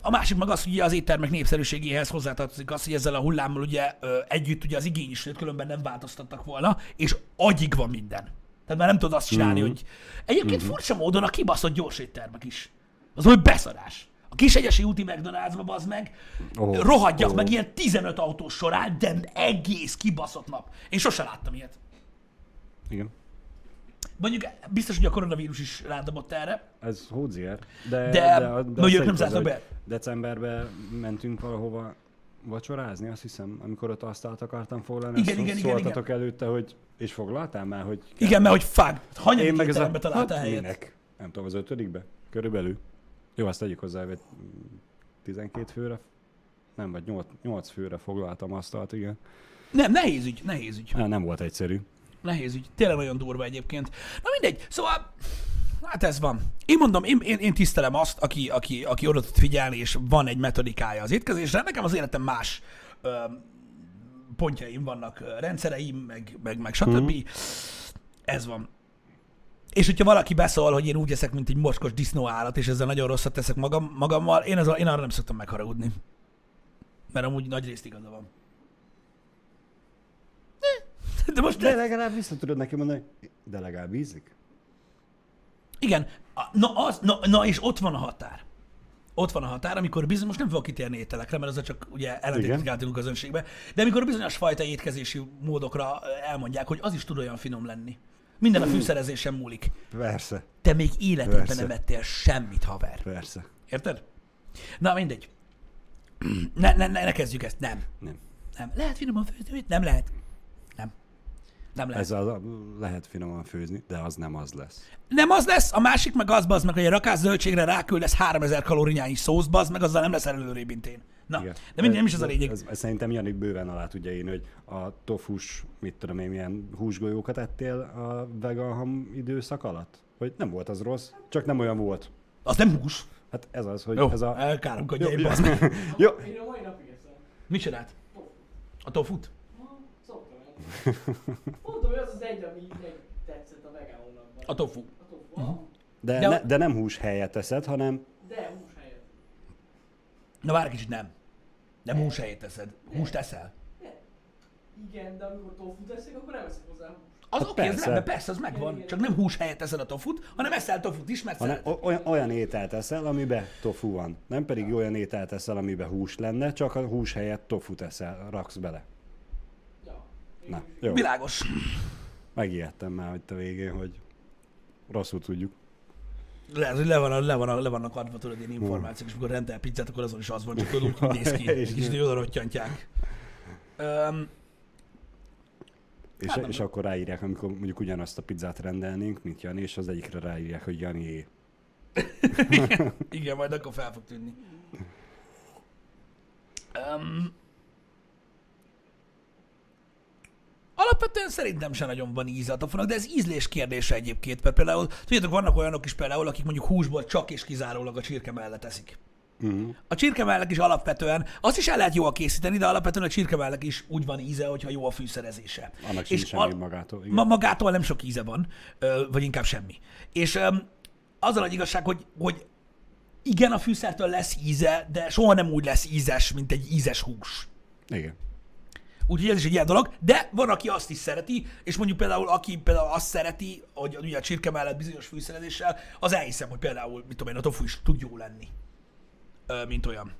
Speaker 1: A másik meg az, hogy ugye az éttermek népszerűségéhez hozzátartozik az, hogy ezzel a hullámmal ugye együtt ugye az igény is nőtt, különben nem változtattak volna, és agyig van minden. Tehát már nem tudod azt csinálni, hogy... Egyébként furcsa módon a kibaszott gyors éttermek is. Az hogy beszarás. A Kisegyesi úti McDonald'sba, bazd meg, oh, rohadjak
Speaker 2: ó.
Speaker 1: meg ilyen 15 autós során, de egész kibaszott nap. Én sose láttam ilyet.
Speaker 2: Igen.
Speaker 1: Mondjuk biztos, hogy a koronavírus is rádobott erre.
Speaker 2: Ez hódzier. De,
Speaker 1: De- vagy
Speaker 2: azt
Speaker 1: ők nem zártak be.
Speaker 2: Decemberben mentünk valahova vacsorázni, azt hiszem, amikor ott asztalt akartam foglalni.
Speaker 1: Igen, igen, igen,
Speaker 2: szóltatok előtte, hogy és foglaltál már, hogy
Speaker 1: Igen, mert hogy fag, hanyadik
Speaker 2: Én meg ez a...
Speaker 1: találta
Speaker 2: hát,
Speaker 1: helyet.
Speaker 2: minek? Nem tudom, az ötödikbe? Körülbelül. Jó, azt tegyük hozzá, hogy 12 főre, nem, vagy 8, 8 főre foglaltam asztalt, igen.
Speaker 1: Nem, nehéz ügy, nehéz ügy.
Speaker 2: Hát nem volt egyszerű.
Speaker 1: Nehéz ügy. Tényleg nagyon durva egyébként. Na mindegy, szóval Hát ez van. Én mondom, én, én, én tisztelem azt, aki, aki, aki oda tud figyelni, és van egy metodikája az étkezésre. Nekem az életem más ö, pontjaim vannak, rendszereim, meg, meg, meg stb. Mm. Ez van. És hogyha valaki beszól, hogy én úgy eszek, mint egy mocskos disznóállat, és ezzel nagyon rosszat teszek magam, magammal, én, az, én arra nem szoktam megharagudni. Mert amúgy nagy részt igaza van. De most
Speaker 2: De legalább vissza tudod neki mondani, de legalább ízik.
Speaker 1: Igen, na, az, na, na és ott van a határ. Ott van a határ, amikor bizony, most nem fogok kitérni ételekre, mert az csak ugye ellentétet kell közönségbe, de amikor bizonyos fajta étkezési módokra elmondják, hogy az is tud olyan finom lenni. Minden a fűszerezésen múlik.
Speaker 2: Persze,
Speaker 1: Te még életedben
Speaker 2: Persze.
Speaker 1: nem ettél semmit, haver.
Speaker 2: persze.
Speaker 1: Érted? Na mindegy. Ne, ne, ne, ne kezdjük ezt. Nem.
Speaker 2: Nem.
Speaker 1: Nem. Lehet finoman főzni? Nem lehet. Nem. Lehet.
Speaker 2: Ez az, lehet finoman főzni, de az nem az lesz.
Speaker 1: Nem az lesz, a másik meg az, bazd meg, hogy a rakás zöldségre ráküldesz 3000 kalóriányi szósz, bazd meg, azzal nem lesz előrébb, mint én. Na,
Speaker 2: Igen.
Speaker 1: de mindegy, nem is ez a lényeg.
Speaker 2: Ez, ez, szerintem Jani bőven alá tudja én, hogy a tofus, mit tudom én, milyen húsgolyókat ettél a vegan ham időszak alatt? Hogy nem volt az rossz, csak nem olyan volt.
Speaker 1: Az nem hús.
Speaker 2: Hát ez az, hogy
Speaker 1: Jó,
Speaker 2: ez a...
Speaker 1: elkáromkodja
Speaker 2: Jó,
Speaker 1: én,
Speaker 2: jó.
Speaker 1: bazd meg.
Speaker 2: Jó,
Speaker 3: Én a mai napig eszem.
Speaker 1: Mit csinált? A tofut?
Speaker 3: Mondom, hogy az az egy, ami meg tetszett a vegánokban.
Speaker 1: A tofu.
Speaker 3: A tofu. aha.
Speaker 2: de,
Speaker 1: De-
Speaker 2: ne, de nem hús helyett teszed, hanem
Speaker 3: De hús helyett.
Speaker 1: Na várj kicsit, nem. Nem hús helyét teszed. Húst teszel.
Speaker 3: Igen, de amikor tofu teszik, akkor nem eszek hozzá.
Speaker 1: Az
Speaker 2: Hát
Speaker 1: oké, ez
Speaker 2: persze.
Speaker 1: rendben, persze, az megvan.
Speaker 3: Igen,
Speaker 1: Csak nem hús helyett teszed a tofut, hanem eszel tofut is, mert
Speaker 2: hanem
Speaker 1: szereted.
Speaker 2: olyan, olyan ételt teszel, amiben tofu van. Nem pedig olyan ételt teszel, amiben hús lenne, csak a hús helyett tofu teszel, raksz bele. Na, jó.
Speaker 1: Világos.
Speaker 2: Megijedtem már itt a végén, hogy rosszul tudjuk.
Speaker 1: Le, le, van, le, van, le vannak adva tudod ilyen információk, és amikor rendel pizzát, akkor azon is az van, csak tudod, úgy, néz ki.
Speaker 2: És
Speaker 1: kicsit oda rottyantják. Um,
Speaker 2: És,
Speaker 1: Hát
Speaker 2: és akkor ráírják, amikor mondjuk ugyanazt a pizzát rendelnénk, mint Jani, és az egyikre ráírják, hogy Jani
Speaker 1: Igen, majd akkor fel fog tűnni. Um, alapvetően szerintem sem nagyon van íze a tofunak, de ez ízlés kérdése egyébként, mert például, tudjátok, vannak olyanok is például, akik mondjuk húsból csak és kizárólag a csirke mellett eszik.
Speaker 2: Uh-huh.
Speaker 1: A csirkemellek is alapvetően, azt is el lehet jól készíteni, de alapvetően a csirkemellek is úgy van íze, hogyha jó a fűszerezése.
Speaker 2: Annak
Speaker 1: És
Speaker 2: semmi
Speaker 1: al-
Speaker 2: magától. Igen.
Speaker 1: Ma magától nem sok íze van, vagy inkább semmi. És az a nagy igazság, hogy, hogy igen, a fűszertől lesz íze, de soha nem úgy lesz ízes, mint egy ízes hús.
Speaker 2: Igen.
Speaker 1: Úgyhogy ez is egy ilyen dolog, de van, aki azt is szereti, és mondjuk például, aki például azt szereti, hogy ugye a csirke mellett bizonyos fűszerezéssel, az elhiszem, hogy például, mit tudom én, a tofu is tud jó lenni, ö, mint olyan.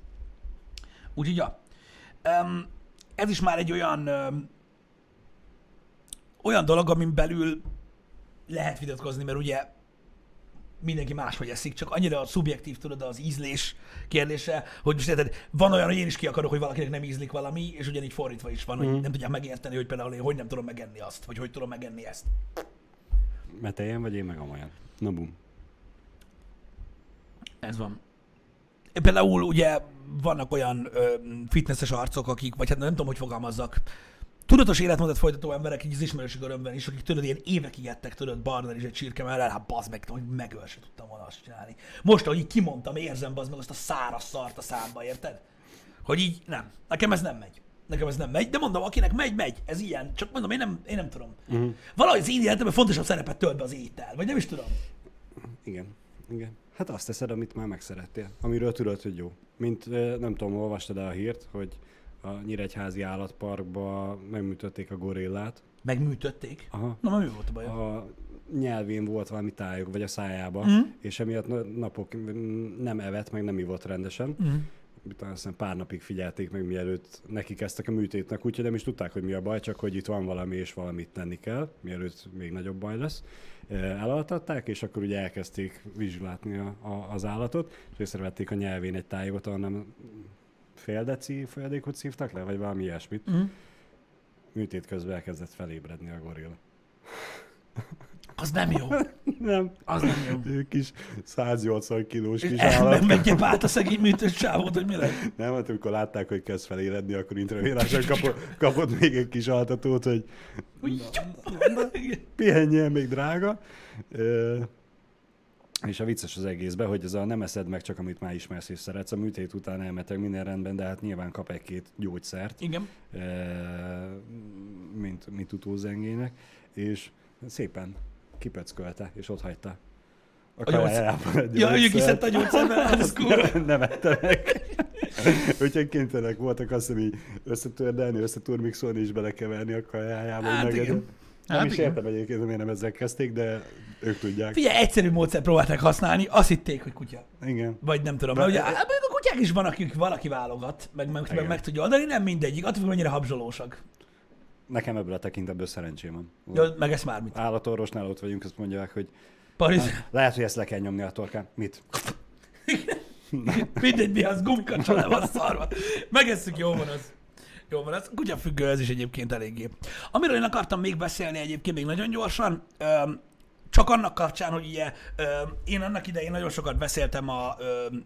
Speaker 1: Úgyhogy, ja. Ez is már egy olyan um, olyan dolog, amin belül lehet vitatkozni, mert ugye mindenki máshogy eszik, csak annyira szubjektív, tudod, az ízlés kérdése, hogy most érted, van olyan, hogy én is ki akarok, hogy valakinek nem ízlik valami, és ugyanígy fordítva is van, hogy nem tudják megérteni, hogy például én hogy nem tudom megenni azt, vagy hogy tudom megenni ezt.
Speaker 2: Mert te ilyen vagy, én meg amolyan. Na bum.
Speaker 1: Ez van. Például ugye vannak olyan ö, fitnesses arcok, akik, vagy hát nem tudom, hogy fogalmazzak, tudatos életmódot folytató emberek így az ismerősi körömben is, akik tudod, ilyen évekig ettek, tudod, barnel is egy csirke mellel, hát bazd meg, hogy megöl se tudtam volna azt csinálni. Most, ahogy így kimondtam, érzem bazd meg azt a száraz szart a számba, érted? Hogy így nem. Nekem ez nem megy. Nekem ez nem megy, de mondom, akinek megy, megy. Ez ilyen. Csak mondom, én nem, én nem tudom. Uh-huh. Valahogy az én életemben fontosabb szerepet tölt be az étel, vagy nem is tudom.
Speaker 2: Igen. Igen. Hát azt teszed, amit már megszerettél. Amiről tudod, hogy jó. Mint nem tudom, olvastad el a hírt, hogy a Nyíregyházi állatparkba megműtötték a gorillát.
Speaker 1: Megműtötték?
Speaker 2: Aha.
Speaker 1: Na, mi volt a baj?
Speaker 2: A nyelvén volt valami tájog, vagy a szájába,
Speaker 1: Mhm.
Speaker 2: és emiatt na- napok mm, nem evett, meg nem ivott rendesen.
Speaker 1: Mm.
Speaker 2: Utána aztán pár napig figyelték meg, mielőtt neki kezdtek a műtétnek, úgyhogy nem is tudták, hogy mi a baj, csak hogy itt van valami, és valamit tenni kell, mielőtt még nagyobb baj lesz. Elaltatták, és akkor ugye elkezdték vizsgálni a, a, az állatot, és észrevették a nyelvén egy tájogot, nem fél deci folyadékot szívtak le, vagy valami ilyesmit.
Speaker 1: Mm.
Speaker 2: Műtét közben elkezdett felébredni a gorilla.
Speaker 1: Az nem jó.
Speaker 2: Nem,
Speaker 1: Az nem jó.
Speaker 2: ő kis 180 kilós kis állat.
Speaker 1: Meggyep át a szegény műtött sávot, hogy mi lett.
Speaker 2: Nem, hát amikor látták, hogy kezd feléledni, akkor intravérásan kapott, kapott még egy kis altatót, hogy pihenjél, még drága. Ö, és a vicces az egészben, hogy ez a nem eszed meg csak, amit már ismersz és szeretsz, a műtét után elmeteg minden rendben, de hát nyilván kap egy-két gyógyszert,
Speaker 1: Igen.
Speaker 2: ö, mint, mint utózengének, és szépen kipeckölte, és ott hagyta. A,
Speaker 1: A gyógyszer-
Speaker 2: kajájában egy
Speaker 1: Ja, ő
Speaker 2: gyógyszert.
Speaker 1: kiszedte a gyógyszerben, hát ez kurva.
Speaker 2: nem ette meg. Úgyhogy kénytelenek voltak azt így összetördelni, összeturmixolni és belekeverni a kajájába. hogy
Speaker 1: Hát igen.
Speaker 2: Nem
Speaker 1: Hát
Speaker 2: is
Speaker 1: igen.
Speaker 2: értem egyébként, hogy nem ezzel kezdték, de ők tudják.
Speaker 1: Figyelj, egyszerű módszert próbálták használni, azt hitték, hogy kutya.
Speaker 2: Igen.
Speaker 1: Vagy nem tudom.
Speaker 2: De-
Speaker 1: Mert ugye, hát mondjuk a kutyák is van, akik valaki válogat, meg, meg, meg, meg tudja oldani, nem mindegyik, attól függ, mennyire habzsolósak.
Speaker 2: Nekem ebből a tekintetből szerencsém van.
Speaker 1: Ja, meg ezt már mit.
Speaker 2: Állatorvosnál ott vagyunk, azt mondják, hogy
Speaker 1: Paris,
Speaker 2: lehet, hogy ezt le kell nyomni a torkán. Mit?
Speaker 1: mindegy, mi az gumkacsa le van szarva. Megesszük, jó van az. Jó van, az kutyafüggő ez is egyébként eléggé. Amiről én akartam még beszélni egyébként még nagyon gyorsan, öm, csak annak kapcsán, hogy ugye öm, én annak idején nagyon sokat beszéltem a, öm,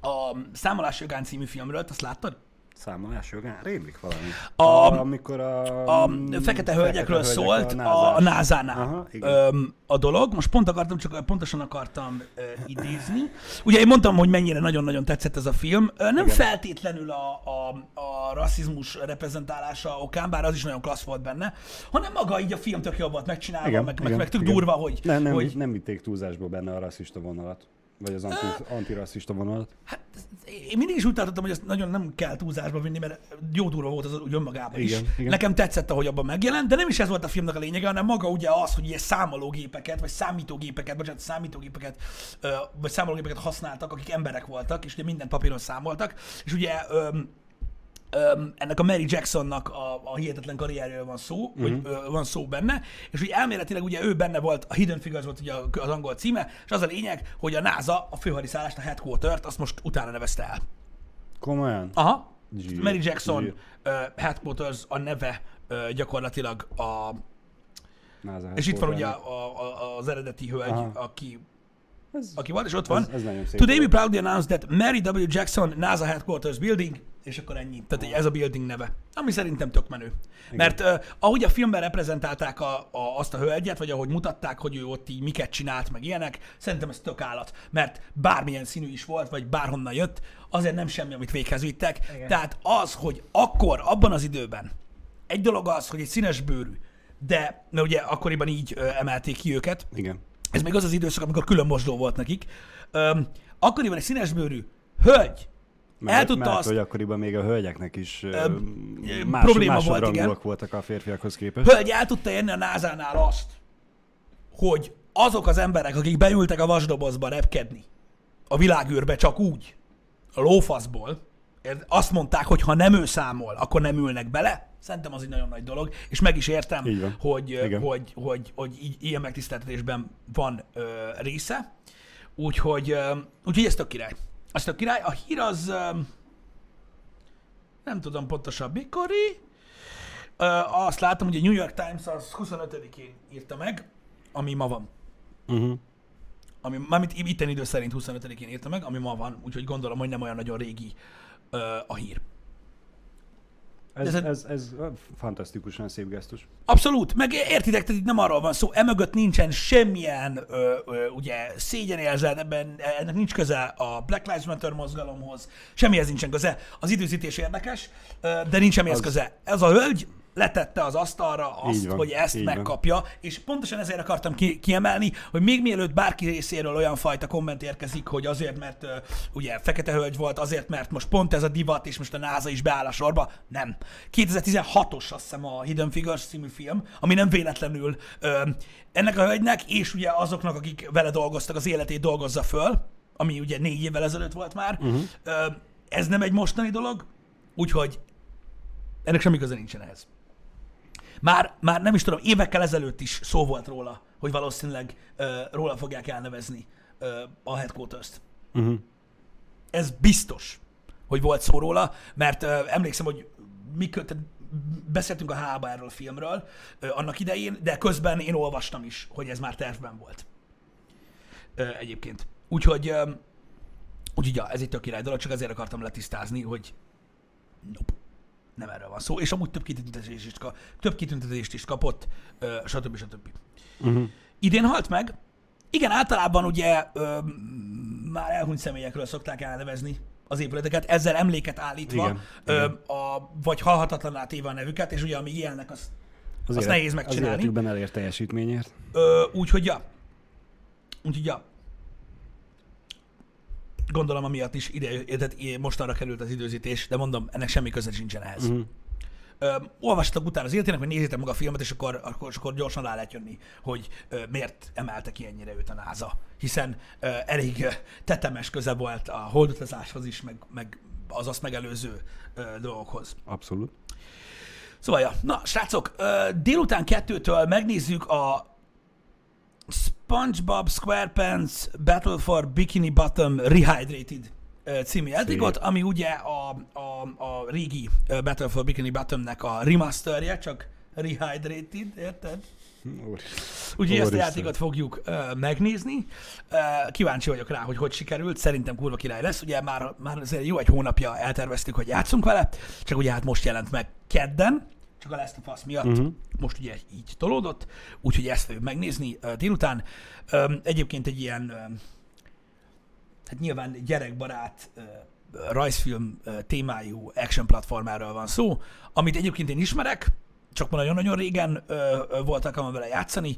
Speaker 1: a Számolás jogán című filmről, azt láttad?
Speaker 2: Számolás jogán? Rémlik valami.
Speaker 1: A-
Speaker 2: amikor a...
Speaker 1: A fekete hölgyekről
Speaker 2: hölgyek
Speaker 1: szólt a,
Speaker 2: názás.
Speaker 1: a NASA-nál
Speaker 2: Aha, igen.
Speaker 1: Öm, a dolog. Most pont akartam, csak pontosan akartam ö, idézni. Ugye én mondtam, hogy mennyire nagyon-nagyon tetszett ez a film. Nem
Speaker 2: Igen.
Speaker 1: feltétlenül a, a, a rasszizmus reprezentálása okán, bár az is nagyon klassz volt benne, hanem maga így a film tök jól volt megcsinálva,
Speaker 2: Igen,
Speaker 1: meg, meg,
Speaker 2: igen,
Speaker 1: meg tök
Speaker 2: igen.
Speaker 1: durva, hogy,
Speaker 2: Nem, nem,
Speaker 1: hogy
Speaker 2: nem vitték túlzásba benne a rasszista vonalat. Vagy az anti, antirasszista vonalat.
Speaker 1: Hát, én mindig is úgy tartottam, hogy ezt nagyon nem kell túlzásba vinni, mert jó durva volt az úgy önmagában is.
Speaker 2: Igen, igen.
Speaker 1: Nekem tetszett, ahogy abban megjelent, de nem is ez volt a filmnek a lényege, hanem maga ugye az, hogy ilyen számológépeket, vagy számítógépeket, bocsánat, számítógépeket, vagy számológépeket használtak, akik emberek voltak, és ugye minden papíron számoltak, és ugye öm, ennek a Mary Jacksonnak a, a hihetetlen karrierről van szó, uh-huh. vagy ö, van szó benne, és ugye elméletileg ugye ő benne volt, a Hidden Figures volt ugye a- az angol címe, és az a lényeg, hogy a NASA a főhadiszállást, a headquartert, azt most utána nevezte el.
Speaker 2: Komolyan?
Speaker 1: Aha.
Speaker 2: Zsír,
Speaker 1: Mary Jackson
Speaker 2: zsír.
Speaker 1: uh, headquarters a neve uh, gyakorlatilag a,
Speaker 2: NASA
Speaker 1: és itt van ugye
Speaker 2: headquarter.
Speaker 1: a, a, az eredeti hölgy,
Speaker 2: Aha.
Speaker 1: aki,
Speaker 2: Ez,
Speaker 1: aki volt, és ott van.
Speaker 2: ez, ez nagyon szép.
Speaker 1: Today we proudly announce that Mary W. Jackson NASA Headquarters Building, és akkor ennyi. Tehát ez a building neve. Ami szerintem tök menő. Mert uh, ahogy a filmben reprezentálták a, a, azt a hölgyet, vagy ahogy mutatták, hogy ő ott így miket csinált, meg ilyenek, szerintem ez tök állat. Mert bármilyen színű is volt, vagy bárhonnan jött, azért nem semmi, amit véghez vittek.
Speaker 3: Igen.
Speaker 1: Tehát az, hogy akkor, abban az időben, egy dolog az, hogy egy színes bőrű, de, mert ugye akkoriban így ö, emelték ki őket,
Speaker 2: Igen.
Speaker 1: Ez még az az időszak, amikor külön mosdó volt nekik. Öm, akkoriban egy színesbőrű hölgy
Speaker 2: Mert,
Speaker 1: el tudta
Speaker 2: mert
Speaker 1: azt,
Speaker 2: hogy akkoriban még a hölgyeknek is
Speaker 1: Öm,
Speaker 2: más,
Speaker 1: probléma volt,
Speaker 2: másodrangúak
Speaker 1: igen.
Speaker 2: voltak a férfiakhoz képest.
Speaker 1: hölgy el tudta érni a názánál azt, hogy azok az emberek, akik beültek a vasdobozba repkedni a világűrbe csak úgy, a lófaszból? Azt mondták, hogy ha nem ő számol, akkor nem ülnek bele. Szerintem az egy nagyon nagy dolog, és meg is értem, hogy,
Speaker 2: Igen.
Speaker 1: hogy, hogy, hogy így, ilyen megtiszteltetésben van ö, része. Úgyhogy, ö, úgyhogy ez tök király. Ez tök király. A hír az ö, nem tudom pontosan mikori. Ö, azt látom, hogy a New York Times az 25-én írta meg, ami ma van.
Speaker 2: Uh-huh.
Speaker 1: Ami, mármint itten idő szerint 25-én írta meg, ami ma van, úgyhogy gondolom, hogy nem olyan nagyon régi a hír.
Speaker 2: Ez,
Speaker 1: Ez
Speaker 2: ez, ez, fantasztikusan szép gesztus.
Speaker 1: Abszolút, meg értitek, tehát itt nem arról van szó, emögött nincsen semmilyen ö, ö, ugye szégyenérzet, ebben ennek nincs köze a Black Lives Matter mozgalomhoz, semmihez nincsen köze. Az időzítés érdekes, de nincs semmihez
Speaker 2: Az-
Speaker 1: köze. Ez a hölgy letette az asztalra azt,
Speaker 2: Így van,
Speaker 1: hogy ezt
Speaker 2: így van.
Speaker 1: megkapja, és pontosan ezért akartam ki, kiemelni, hogy még mielőtt bárki részéről olyan fajta komment érkezik, hogy azért, mert uh, ugye fekete hölgy volt, azért, mert most pont ez a divat, és most a NASA is beáll a sorba, nem. 2016-os azt hiszem a Hidden Figures című film, ami nem véletlenül ö, ennek a hölgynek, és ugye azoknak, akik vele dolgoztak, az életét dolgozza föl, ami ugye négy évvel ezelőtt volt már. Uh-huh. Ö, ez nem egy mostani dolog, úgyhogy ennek semmi köze nincsen ehhez. Már, már nem is tudom, évekkel ezelőtt is szó volt róla, hogy valószínűleg ö, róla fogják elnevezni ö, a headquarters-t.
Speaker 2: Uh-huh.
Speaker 1: Ez biztos, hogy volt szó róla, mert ö, emlékszem, hogy mikor, tehát beszéltünk a hába erről a filmről ö, annak idején, de közben én olvastam is, hogy ez már tervben volt. Ö, egyébként. Úgyhogy, ö, úgyhogy ja, ez egy tök király dolog, csak azért akartam letisztázni, hogy nope, nem erről van szó, és amúgy több kitüntetést is, több kitüntetést is kapott, stb. stb.
Speaker 2: Uh-huh.
Speaker 1: Idén halt meg. Igen, általában ugye ö, már elhunyt személyekről szokták elnevezni az épületeket, ezzel emléket állítva,
Speaker 2: Igen,
Speaker 1: ö,
Speaker 2: igen.
Speaker 1: A, vagy halhatatlaná téve a nevüket, és ugye amíg élnek, az,
Speaker 2: Az,
Speaker 1: Azt nehéz megcsinálni.
Speaker 2: Az életükben elért teljesítményért.
Speaker 1: úgyhogy ja. Úgyhogy ja. Gondolom amiatt is ide, tehát mostanra került az időzítés, de mondom, ennek semmi köze sincsen ehhez.
Speaker 2: Uh-huh.
Speaker 1: Ö, olvassatok utána az életének, vagy nézzétek meg a filmet, és akkor, akkor, akkor gyorsan rá lehet jönni, hogy ö, miért emelte ki ennyire őt a NASA. Hiszen ö, elég ö, tetemes köze volt a holdutazáshoz is, meg, meg az azt megelőző ö, dolgokhoz.
Speaker 2: Abszolút.
Speaker 1: Szóval, ja. na, srácok, ö, délután kettőtől megnézzük a SpongeBob SquarePants Battle for Bikini Bottom Rehydrated című játékot, ami ugye a, a, a régi Battle for Bikini Bottomnek a remasterje, csak rehydrated, érted?
Speaker 2: Úristen.
Speaker 1: Úgyhogy ezt a játékot fogjuk uh, megnézni. Uh, kíváncsi vagyok rá, hogy hogy sikerült. Szerintem kurva király lesz. Ugye már, már azért jó egy hónapja elterveztük, hogy játszunk vele, csak ugye hát most jelent meg kedden, csak a Last of Us miatt uh-huh. most ugye így tolódott, úgyhogy ezt fogjuk megnézni uh, délután. Um, egyébként egy ilyen, um, hát nyilván gyerekbarát uh, rajzfilm uh, témájú action platformáról van szó, amit egyébként én ismerek, csak már nagyon-nagyon régen ö, volt alkalmam vele játszani.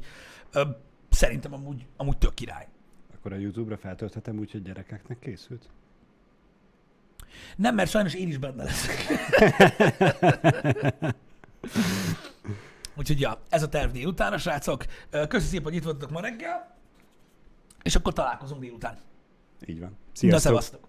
Speaker 1: Ö, szerintem amúgy, amúgy tök király.
Speaker 2: Akkor a YouTube-ra feltölthetem úgy, hogy gyerekeknek készült?
Speaker 1: Nem, mert sajnos én is benne leszek. Úgyhogy ja, ez a terv délután, a srácok. Köszi szépen, hogy itt voltatok ma reggel, és akkor találkozunk délután.
Speaker 2: Így van. Sziasztok!
Speaker 1: szevasztok!